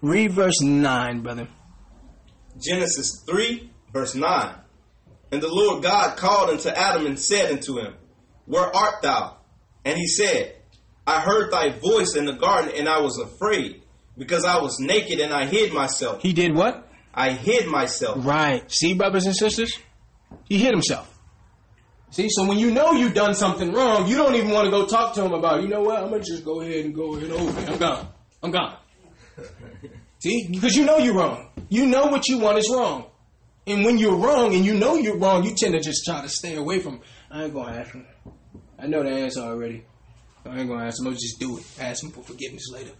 [SPEAKER 1] Read verse 9, brother.
[SPEAKER 2] Genesis 3, verse 9. And the Lord God called unto Adam and said unto him, Where art thou? And he said, I heard thy voice in the garden, and I was afraid, because I was naked and I hid myself.
[SPEAKER 1] He did what?
[SPEAKER 2] I hid myself.
[SPEAKER 1] Right. See, brothers and sisters? He hid himself. See, so when you know you've done something wrong, you don't even want to go talk to him about, it. you know what, I'm going to just go ahead and go ahead over. I'm gone. I'm gone. See, because you know you're wrong. You know what you want is wrong. And when you're wrong and you know you're wrong, you tend to just try to stay away from. I ain't gonna ask him. I know the answer already. I ain't gonna ask him. I'll just do it. Ask him for forgiveness later.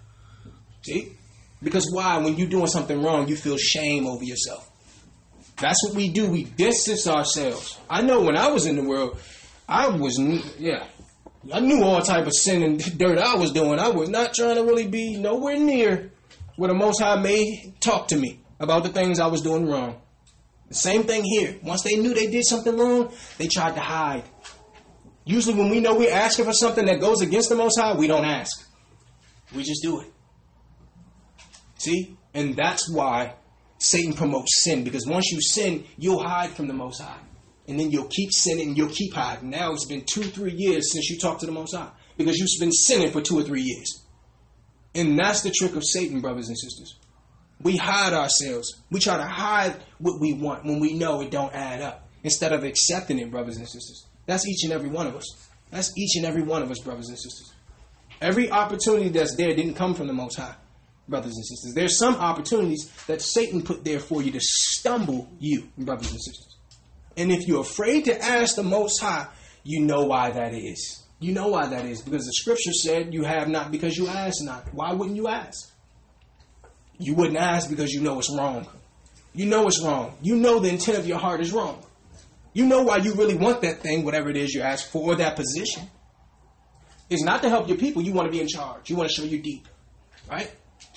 [SPEAKER 1] See? Because why? When you're doing something wrong, you feel shame over yourself. That's what we do. We distance ourselves. I know when I was in the world, I was yeah. I knew all type of sin and dirt I was doing. I was not trying to really be nowhere near where the Most High may talk to me about the things I was doing wrong. The same thing here. Once they knew they did something wrong, they tried to hide. Usually, when we know we're asking for something that goes against the Most High, we don't ask. We just do it. See? And that's why Satan promotes sin, because once you sin, you'll hide from the Most High. And then you'll keep sinning and you'll keep hiding. Now it's been two, three years since you talked to the Most High, because you've been sinning for two or three years. And that's the trick of Satan, brothers and sisters. We hide ourselves. We try to hide what we want when we know it don't add up instead of accepting it, brothers and sisters. That's each and every one of us. That's each and every one of us, brothers and sisters. Every opportunity that's there didn't come from the Most High, brothers and sisters. There's some opportunities that Satan put there for you to stumble you, brothers and sisters. And if you're afraid to ask the Most High, you know why that is. You know why that is because the scripture said you have not because you ask not. Why wouldn't you ask? You wouldn't ask because you know it's wrong. You know it's wrong. You know the intent of your heart is wrong. You know why you really want that thing, whatever it is you ask for, or that position. It's not to help your people. You want to be in charge. You want to show you deep. Right?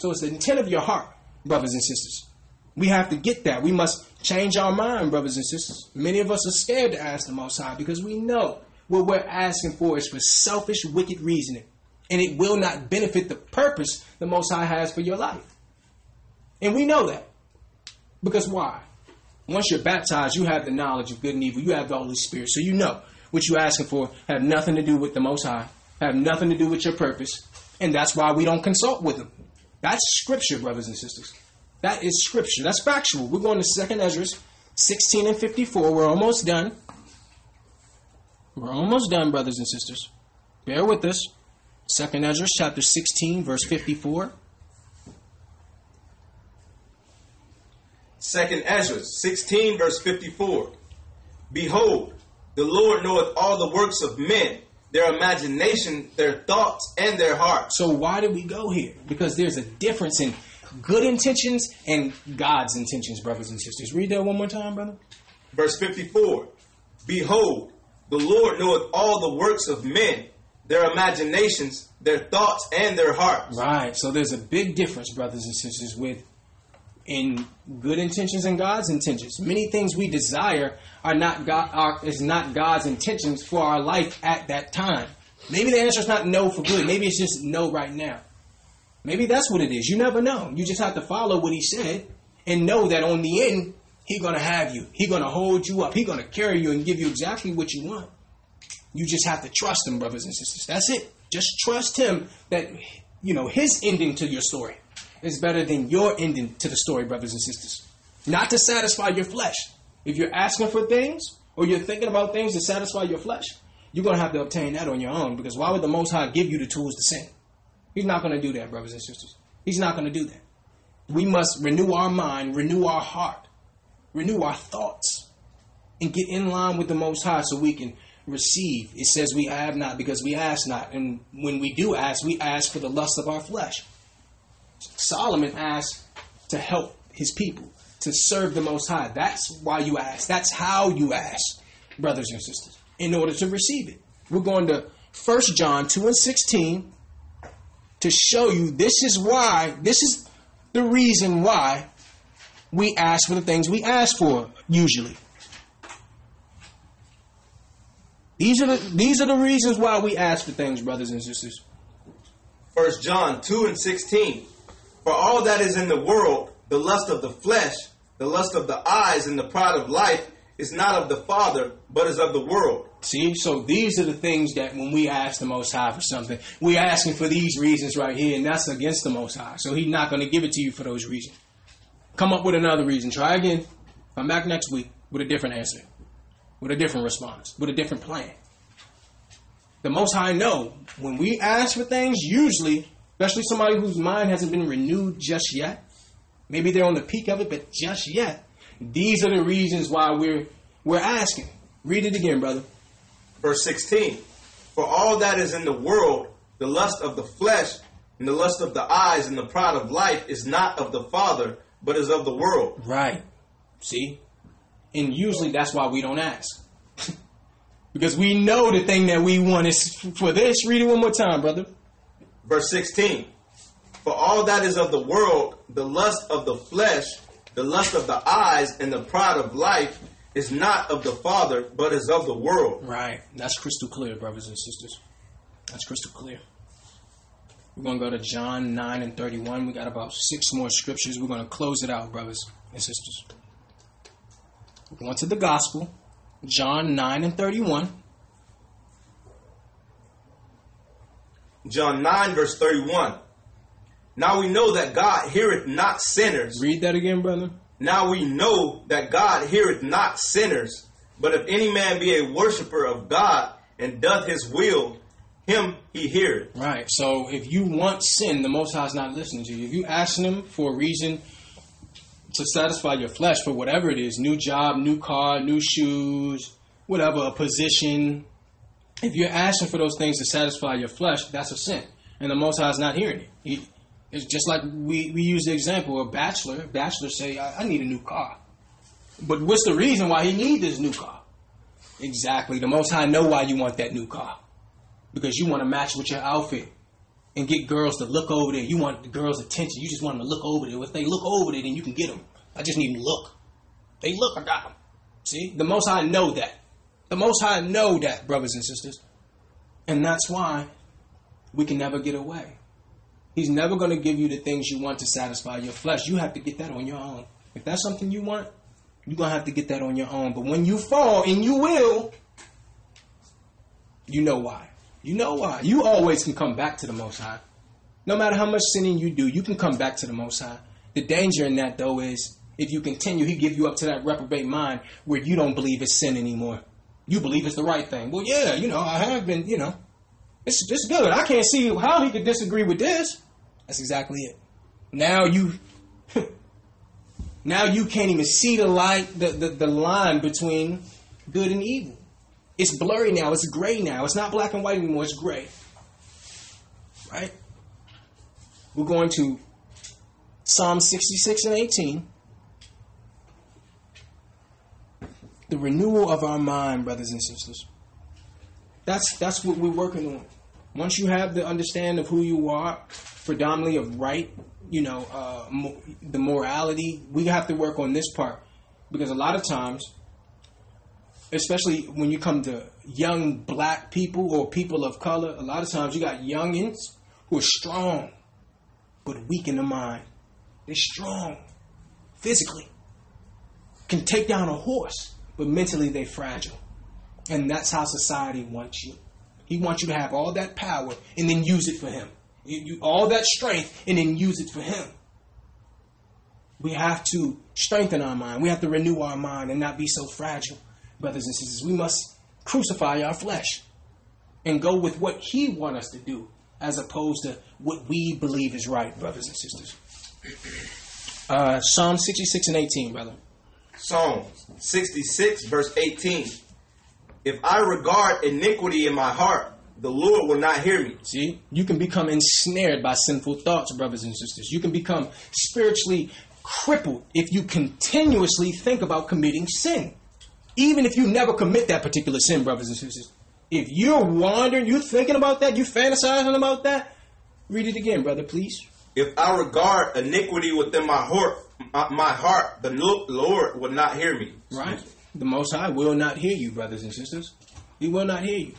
[SPEAKER 1] So it's the intent of your heart, brothers and sisters. We have to get that. We must change our mind, brothers and sisters. Many of us are scared to ask the Most High because we know what we're asking for is for selfish, wicked reasoning. And it will not benefit the purpose the Most High has for your life. And we know that. Because why? Once you're baptized, you have the knowledge of good and evil. You have the Holy Spirit. So you know what you're asking for have nothing to do with the Most High, have nothing to do with your purpose. And that's why we don't consult with Him. That's scripture, brothers and sisters. That is scripture. That's factual. We're going to Second Esdras 16 and 54. We're almost done. We're almost done, brothers and sisters. Bear with us. Second Esdras chapter 16, verse 54.
[SPEAKER 2] Second Esdras 16, verse 54. Behold, the Lord knoweth all the works of men, their imagination, their thoughts, and their heart.
[SPEAKER 1] So why did we go here? Because there's a difference in good intentions and God's intentions, brothers and sisters. Read that one more time, brother.
[SPEAKER 2] Verse 54. Behold, the Lord knoweth all the works of men, their imaginations, their thoughts, and their hearts.
[SPEAKER 1] Right. So there's a big difference, brothers and sisters, with in good intentions and God's intentions. Many things we desire are not God are, is not God's intentions for our life at that time. Maybe the answer is not no for good. Maybe it's just no right now. Maybe that's what it is. You never know. You just have to follow what he said and know that on the end, he's going to have you. He's going to hold you up. He's going to carry you and give you exactly what you want. You just have to trust him, brothers and sisters. That's it. Just trust him that, you know, his ending to your story is better than your ending to the story, brothers and sisters. Not to satisfy your flesh. If you're asking for things or you're thinking about things to satisfy your flesh, you're going to have to obtain that on your own because why would the Most High give you the tools to sin? He's not going to do that, brothers and sisters. He's not going to do that. We must renew our mind, renew our heart, renew our thoughts, and get in line with the Most High so we can receive. It says we have not because we ask not. And when we do ask, we ask for the lust of our flesh. Solomon asked to help his people, to serve the Most High. That's why you ask. That's how you ask, brothers and sisters, in order to receive it. We're going to 1 John 2 and 16 to show you this is why, this is the reason why we ask for the things we ask for, usually. These are the these are the reasons why we ask for things, brothers and sisters.
[SPEAKER 2] First John 2 and 16. For all that is in the world, the lust of the flesh, the lust of the eyes, and the pride of life is not of the Father, but is of the world.
[SPEAKER 1] See, so these are the things that when we ask the Most High for something, we're asking for these reasons right here, and that's against the Most High. So He's not going to give it to you for those reasons. Come up with another reason. Try again. Come back next week with a different answer, with a different response, with a different plan. The Most High know when we ask for things, usually, especially somebody whose mind hasn't been renewed just yet, maybe they're on the peak of it, but just yet, these are the reasons why we're we're asking. Read it again, brother.
[SPEAKER 2] Verse 16. For all that is in the world, the lust of the flesh, and the lust of the eyes, and the pride of life is not of the Father, but is of the world.
[SPEAKER 1] Right. See? And usually that's why we don't ask. because we know the thing that we want is for this. Read it one more time, brother.
[SPEAKER 2] Verse 16. For all that is of the world, the lust of the flesh, the lust of the eyes, and the pride of life is not of the Father, but is of the world.
[SPEAKER 1] Right. That's crystal clear, brothers and sisters. That's crystal clear. We're going to go to John 9 and 31. We got about six more scriptures. We're going to close it out, brothers and sisters. We're going to the gospel. John 9 and 31.
[SPEAKER 2] John 9, verse 31. Now we know that God heareth not sinners.
[SPEAKER 1] Read that again, brother.
[SPEAKER 2] Now we know that God heareth not sinners. But if any man be a worshiper of God and doth his will, him he heareth.
[SPEAKER 1] Right. So if you want sin, the Most High is not listening to you. If you asking Him for a reason to satisfy your flesh for whatever it is, new job, new car, new shoes, whatever, a position. If you're asking for those things to satisfy your flesh, that's a sin, and the Most High is not hearing it. He, it's just like we, we use the example of a bachelor. Bachelor say, I, I need a new car. But what's the reason why he need this new car? Exactly. The Most High know why you want that new car. Because you want to match with your outfit and get girls to look over there. You want the girls' attention. You just want them to look over there. If they look over there, then you can get them. I just need them to look. They look, I got them. See? The Most High know that. The Most High know that, brothers and sisters. And that's why we can never get away. He's never going to give you the things you want to satisfy your flesh. You have to get that on your own. If that's something you want, you're going to have to get that on your own. But when you fall, and you will, you know why. You know why. You always can come back to the Most High. No matter how much sinning you do, you can come back to the Most High. The danger in that, though, is if you continue, He give you up to that reprobate mind where you don't believe it's sin anymore. You believe it's the right thing. Well, yeah, you know, I have been, you know, it's just good. I can't see how he could disagree with this. That's exactly it. Now you, now you can't even see the light, the, the, the line between good and evil. It's blurry now. It's gray now. It's not black and white anymore. It's gray. Right? We're going to Psalm 66 and 18. The renewal of our mind, brothers and sisters. That's that's what we're working on. Once you have the understanding of who you are, predominantly of right, you know, uh, mo- the morality, we have to work on this part because a lot of times, especially when you come to young black people or people of color, a lot of times you got youngins who are strong but weak in the mind. They're strong physically, can take down a horse, but mentally they're fragile. And that's how society wants you. He wants you to have all that power and then use it for him. You, you, all that strength and then use it for him. We have to strengthen our mind. We have to renew our mind and not be so fragile, brothers and sisters. We must crucify our flesh and go with what he wants us to do as opposed to what we believe is right, brothers and sisters. Uh, Psalm 66 and 18, brother.
[SPEAKER 2] Psalms 66, verse 18. If I regard iniquity in my heart, the Lord will not hear me.
[SPEAKER 1] See, you can become ensnared by sinful thoughts, brothers and sisters. You can become spiritually crippled if you continuously think about committing sin. Even if you never commit that particular sin, brothers and sisters. If you're wandering, you're thinking about that, you're fantasizing about that, read it again, brother, please.
[SPEAKER 2] If I regard iniquity within my heart, my, heart, the Lord will not hear me.
[SPEAKER 1] Right. The Most High will not hear you, brothers and sisters. He will not hear you.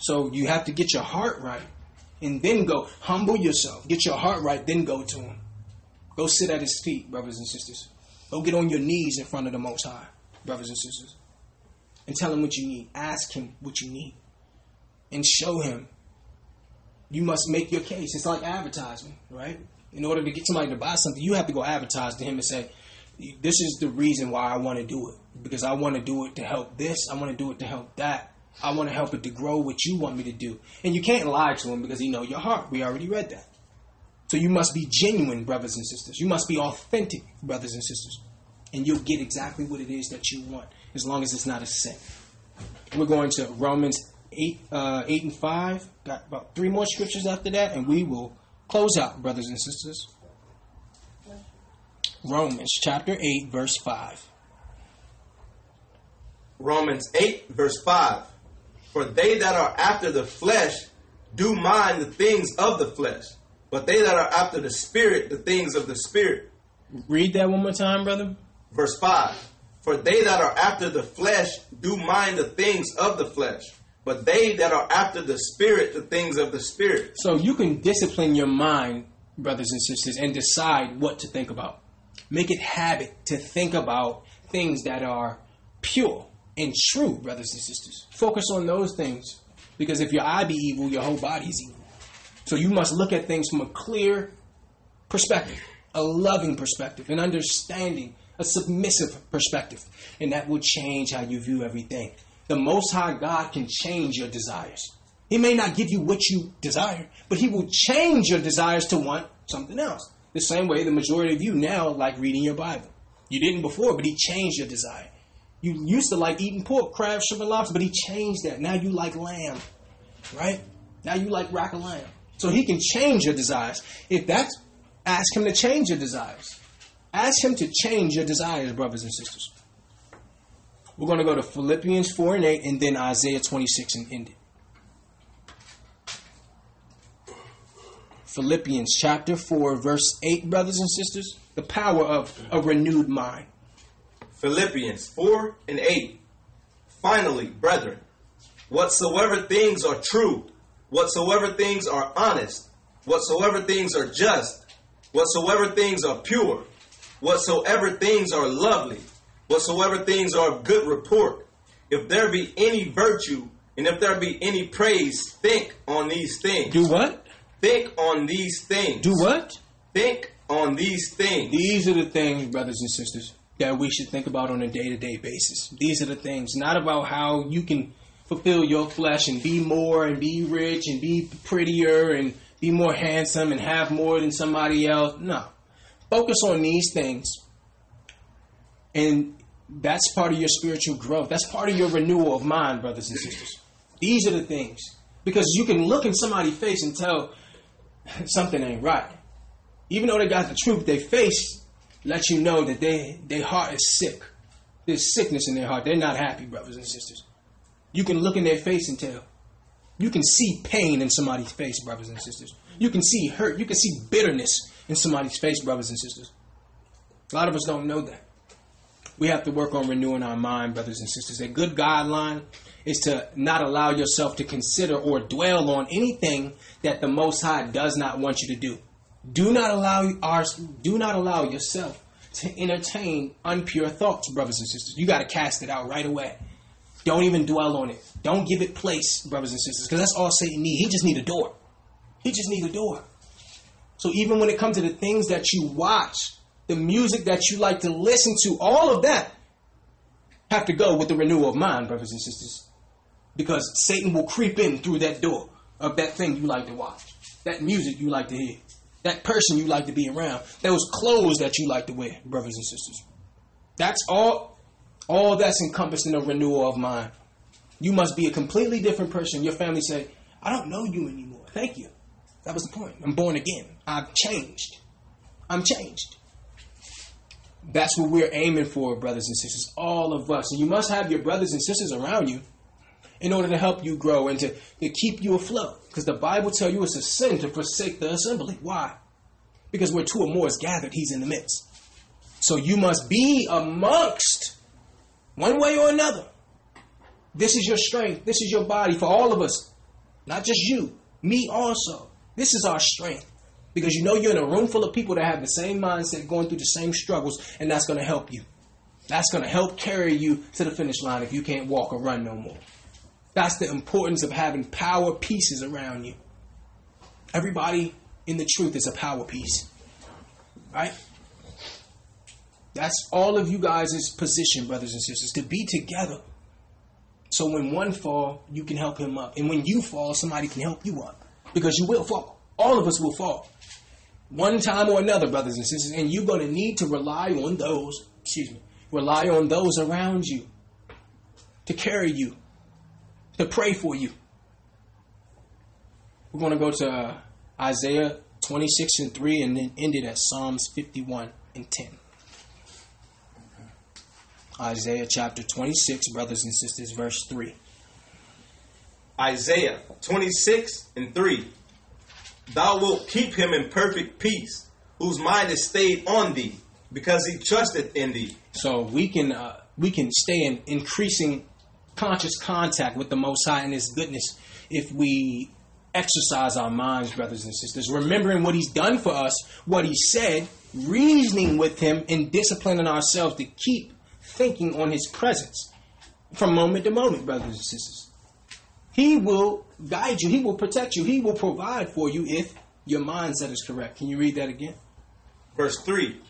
[SPEAKER 1] So you have to get your heart right and then go humble yourself. Get your heart right, then go to Him. Go sit at His feet, brothers and sisters. Go get on your knees in front of the Most High, brothers and sisters, and tell Him what you need. Ask Him what you need and show Him. You must make your case. It's like advertising, right? In order to get somebody to buy something, you have to go advertise to Him and say, this is the reason why I want to do it because I want to do it to help this. I want to do it to help that. I want to help it to grow what you want me to do. And you can't lie to him because he know your heart. We already read that. So you must be genuine, brothers and sisters. You must be authentic, brothers and sisters. And you'll get exactly what it is that you want, as long as it's not a sin. We're going to Romans 8, uh, 8 and 5. Got about three more scriptures after that, and we will close out, brothers and sisters. Romans chapter 8, verse 5.
[SPEAKER 2] Romans 8, verse 5. For they that are after the flesh do mind the things of the flesh, but they that are after the spirit, the things of the spirit.
[SPEAKER 1] Read that one more time, brother.
[SPEAKER 2] Verse 5. For they that are after the flesh do mind the things of the flesh, but they that are after the spirit, the things of the spirit.
[SPEAKER 1] So you can discipline your mind, brothers and sisters, and decide what to think about. Make it habit to think about things that are pure and true, brothers and sisters. Focus on those things. Because if your eye be evil, your whole body is evil. So you must look at things from a clear perspective, a loving perspective, an understanding, a submissive perspective. And that will change how you view everything. The Most High God can change your desires. He may not give you what you desire, but He will change your desires to want something else. The same way the majority of you now like reading your Bible. You didn't before, but He changed your desire. You used to like eating pork, crab, shrimp, and lobster, but He changed that. Now you like lamb, right? Now you like rack of lamb. So He can change your desires. If that's, ask Him to change your desires. Ask Him to change your desires, brothers and sisters. We're going to go to Philippians 4 and 8 and then Isaiah 26 and end it. Philippians chapter 4, verse 8, brothers and sisters. The power of a renewed mind.
[SPEAKER 2] Philippians 4 and 8. Finally, brethren, whatsoever things are true, whatsoever things are honest, whatsoever things are just, whatsoever things are pure, whatsoever things are lovely, whatsoever things are of good report, if there be any virtue, and if there be any praise, think on these things.
[SPEAKER 1] Do what?
[SPEAKER 2] Think on these things.
[SPEAKER 1] Do what?
[SPEAKER 2] Think on these things.
[SPEAKER 1] These are the things, brothers and sisters, that we should think about on a day to day basis. These are the things, not about how you can fulfill your flesh and be more and be rich and be prettier and be more handsome and have more than somebody else. No. Focus on these things. And that's part of your spiritual growth. That's part of your renewal of mind, brothers and sisters. These are the things. Because you can look in somebody's face and tell something ain't right. Even though they got the truth, their face lets you know that they their heart is sick. There's sickness in their heart. They're not happy, brothers and sisters. You can look in their face and tell. You can see pain in somebody's face, brothers and sisters. You can see hurt. You can see bitterness in somebody's face, brothers and sisters. A lot of us don't know that. We have to work on renewing our mind, brothers and sisters. A good guideline is to not allow yourself to consider or dwell on anything that the Most High does not want you to do. Do not allow our, do not allow yourself to entertain unpure thoughts, brothers and sisters. You got to cast it out right away. Don't even dwell on it. Don't give it place, brothers and sisters, because that's all Satan needs. He just need a door. He just need a door. So even when it comes to the things that you watch, the music that you like to listen to, all of that have to go with the renewal of mind, brothers and sisters. Because Satan will creep in through that door of that thing you like to watch, that music you like to hear, that person you like to be around, those clothes that you like to wear, brothers and sisters. That's all all that's encompassed in a renewal of mind. You must be a completely different person. Your family say, I don't know you anymore. Thank you. That was the point. I'm born again. I've changed. I'm changed. That's what we're aiming for, brothers and sisters. All of us. And you must have your brothers and sisters around you in order to help you grow and to, to keep you afloat. Because the Bible tells you it's a sin to forsake the assembly. Why? Because where two or more is gathered, he's in the midst. So you must be amongst one way or another. This is your strength. This is your body for all of us. Not just you, me also. This is our strength. Because you know you're in a room full of people that have the same mindset, going through the same struggles, and that's going to help you. That's going to help carry you to the finish line if you can't walk or run no more. That's the importance of having power pieces around you. Everybody in the truth is a power piece. Right? That's all of you guys' position, brothers and sisters, to be together. So when one fall, you can help him up. And when you fall, somebody can help you up. Because you will fall. All of us will fall. One time or another, brothers and sisters. And you're going to need to rely on those, excuse me, rely on those around you to carry you, to pray for you. We're going to go to Isaiah 26 and 3 and then end it at Psalms 51 and 10. Isaiah chapter 26, brothers and sisters, verse 3.
[SPEAKER 2] Isaiah 26 and 3. Thou wilt keep him in perfect peace, whose mind is stayed on thee, because he trusted in thee.
[SPEAKER 1] So we can uh, we can stay in increasing conscious contact with the Most High and His goodness if we exercise our minds, brothers and sisters, remembering what He's done for us, what He said, reasoning with Him, and disciplining ourselves to keep thinking on His presence from moment to moment, brothers and sisters. He will guide you. He will protect you. He will provide for you if your mindset is correct. Can you read that again?
[SPEAKER 2] Verse 3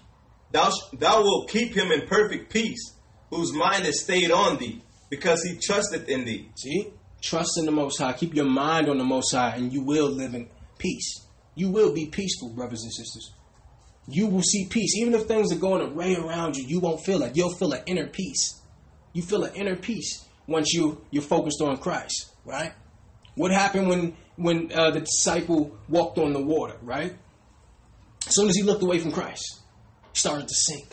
[SPEAKER 2] Thou, thou wilt keep him in perfect peace, whose mind is stayed on thee, because he trusteth in thee.
[SPEAKER 1] See? Trust in the Most High. Keep your mind on the Most High, and you will live in peace. You will be peaceful, brothers and sisters. You will see peace. Even if things are going array around you, you won't feel it. You'll feel an inner peace. You feel an inner peace once you, you're focused on Christ right? What happened when when uh, the disciple walked on the water, right? As soon as he looked away from Christ, he started to sink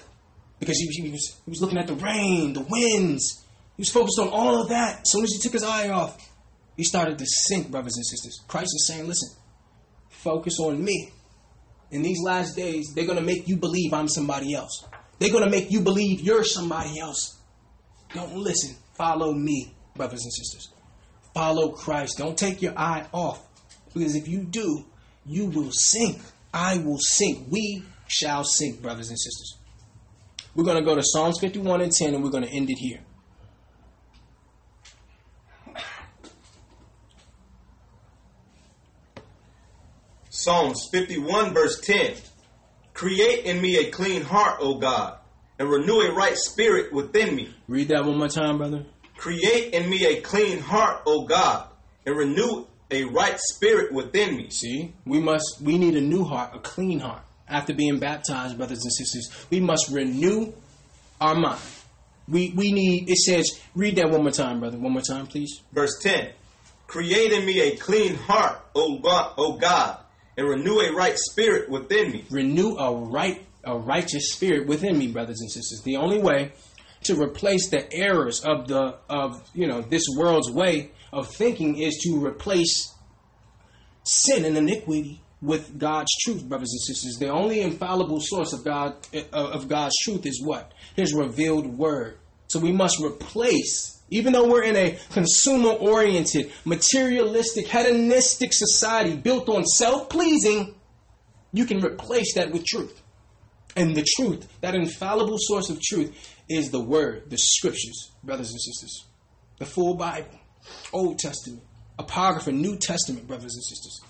[SPEAKER 1] because he, he, was, he was looking at the rain, the winds. He was focused on all of that. As soon as he took his eye off, he started to sink, brothers and sisters. Christ is saying, listen, focus on me. In these last days, they're going to make you believe I'm somebody else. They're going to make you believe you're somebody else. Don't listen. Follow me, brothers and sisters. Follow Christ. Don't take your eye off. Because if you do, you will sink. I will sink. We shall sink, brothers and sisters. We're going to go to Psalms 51 and 10, and we're going to end it here.
[SPEAKER 2] Psalms 51, verse 10. Create in me a clean heart, O God, and renew a right spirit within me.
[SPEAKER 1] Read that one more time, brother.
[SPEAKER 2] Create in me a clean heart, O God, and renew a right spirit within me.
[SPEAKER 1] See, we must we need a new heart, a clean heart. After being baptized, brothers and sisters, we must renew our mind. We we need it says, read that one more time, brother. One more time, please.
[SPEAKER 2] Verse 10. Create in me a clean heart, O God, o God, and renew a right spirit within me.
[SPEAKER 1] Renew a right a righteous spirit within me, brothers and sisters. The only way to replace the errors of the of you know this world's way of thinking is to replace sin and iniquity with God's truth, brothers and sisters. The only infallible source of God of God's truth is what? His revealed word. So we must replace, even though we're in a consumer oriented, materialistic, hedonistic society built on self pleasing, you can replace that with truth. And the truth, that infallible source of truth, is the word, the scriptures, brothers and sisters. The full Bible, Old Testament, Apocrypha, New Testament, brothers and sisters.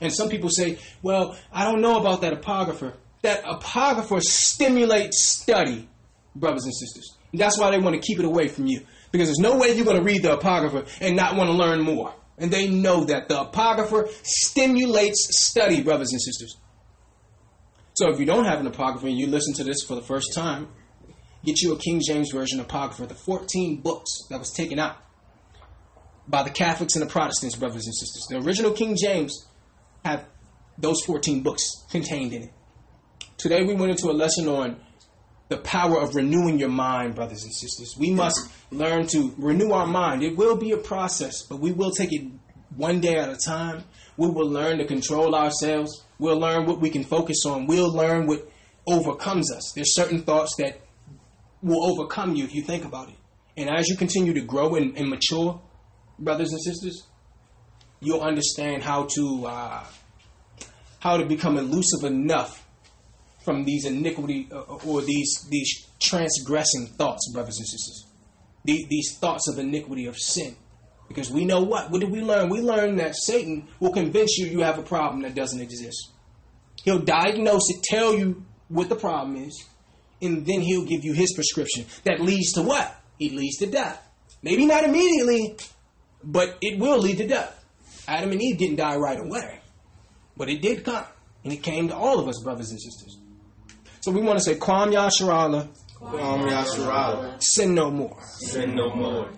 [SPEAKER 1] And some people say, well, I don't know about that apocrypha. That apocrypha stimulates study, brothers and sisters. And that's why they want to keep it away from you. Because there's no way you're going to read the apocrypha and not want to learn more. And they know that the apocrypha stimulates study, brothers and sisters. So if you don't have an apocrypha and you listen to this for the first time, get you a King James Version apocrypha, the 14 books that was taken out by the Catholics and the Protestants, brothers and sisters. The original King James have those 14 books contained in it. Today we went into a lesson on the power of renewing your mind, brothers and sisters. We must learn to renew our mind. It will be a process, but we will take it one day at a time. We will learn to control ourselves. We'll learn what we can focus on. We'll learn what overcomes us. There's certain thoughts that will overcome you if you think about it. And as you continue to grow and, and mature, brothers and sisters, you'll understand how to uh, how to become elusive enough from these iniquity uh, or these these transgressing thoughts, brothers and sisters. The, these thoughts of iniquity of sin. Because we know what? What did we learn? We learned that Satan will convince you you have a problem that doesn't exist. He'll diagnose it, tell you what the problem is, and then he'll give you his prescription that leads to what? It leads to death. Maybe not immediately, but it will lead to death. Adam and Eve didn't die right away, but it did come. And it came to all of us, brothers and sisters. So we want to say, Kwam Yasharala,
[SPEAKER 2] Kwam Yasharala,
[SPEAKER 1] sin no more.
[SPEAKER 2] sin no more.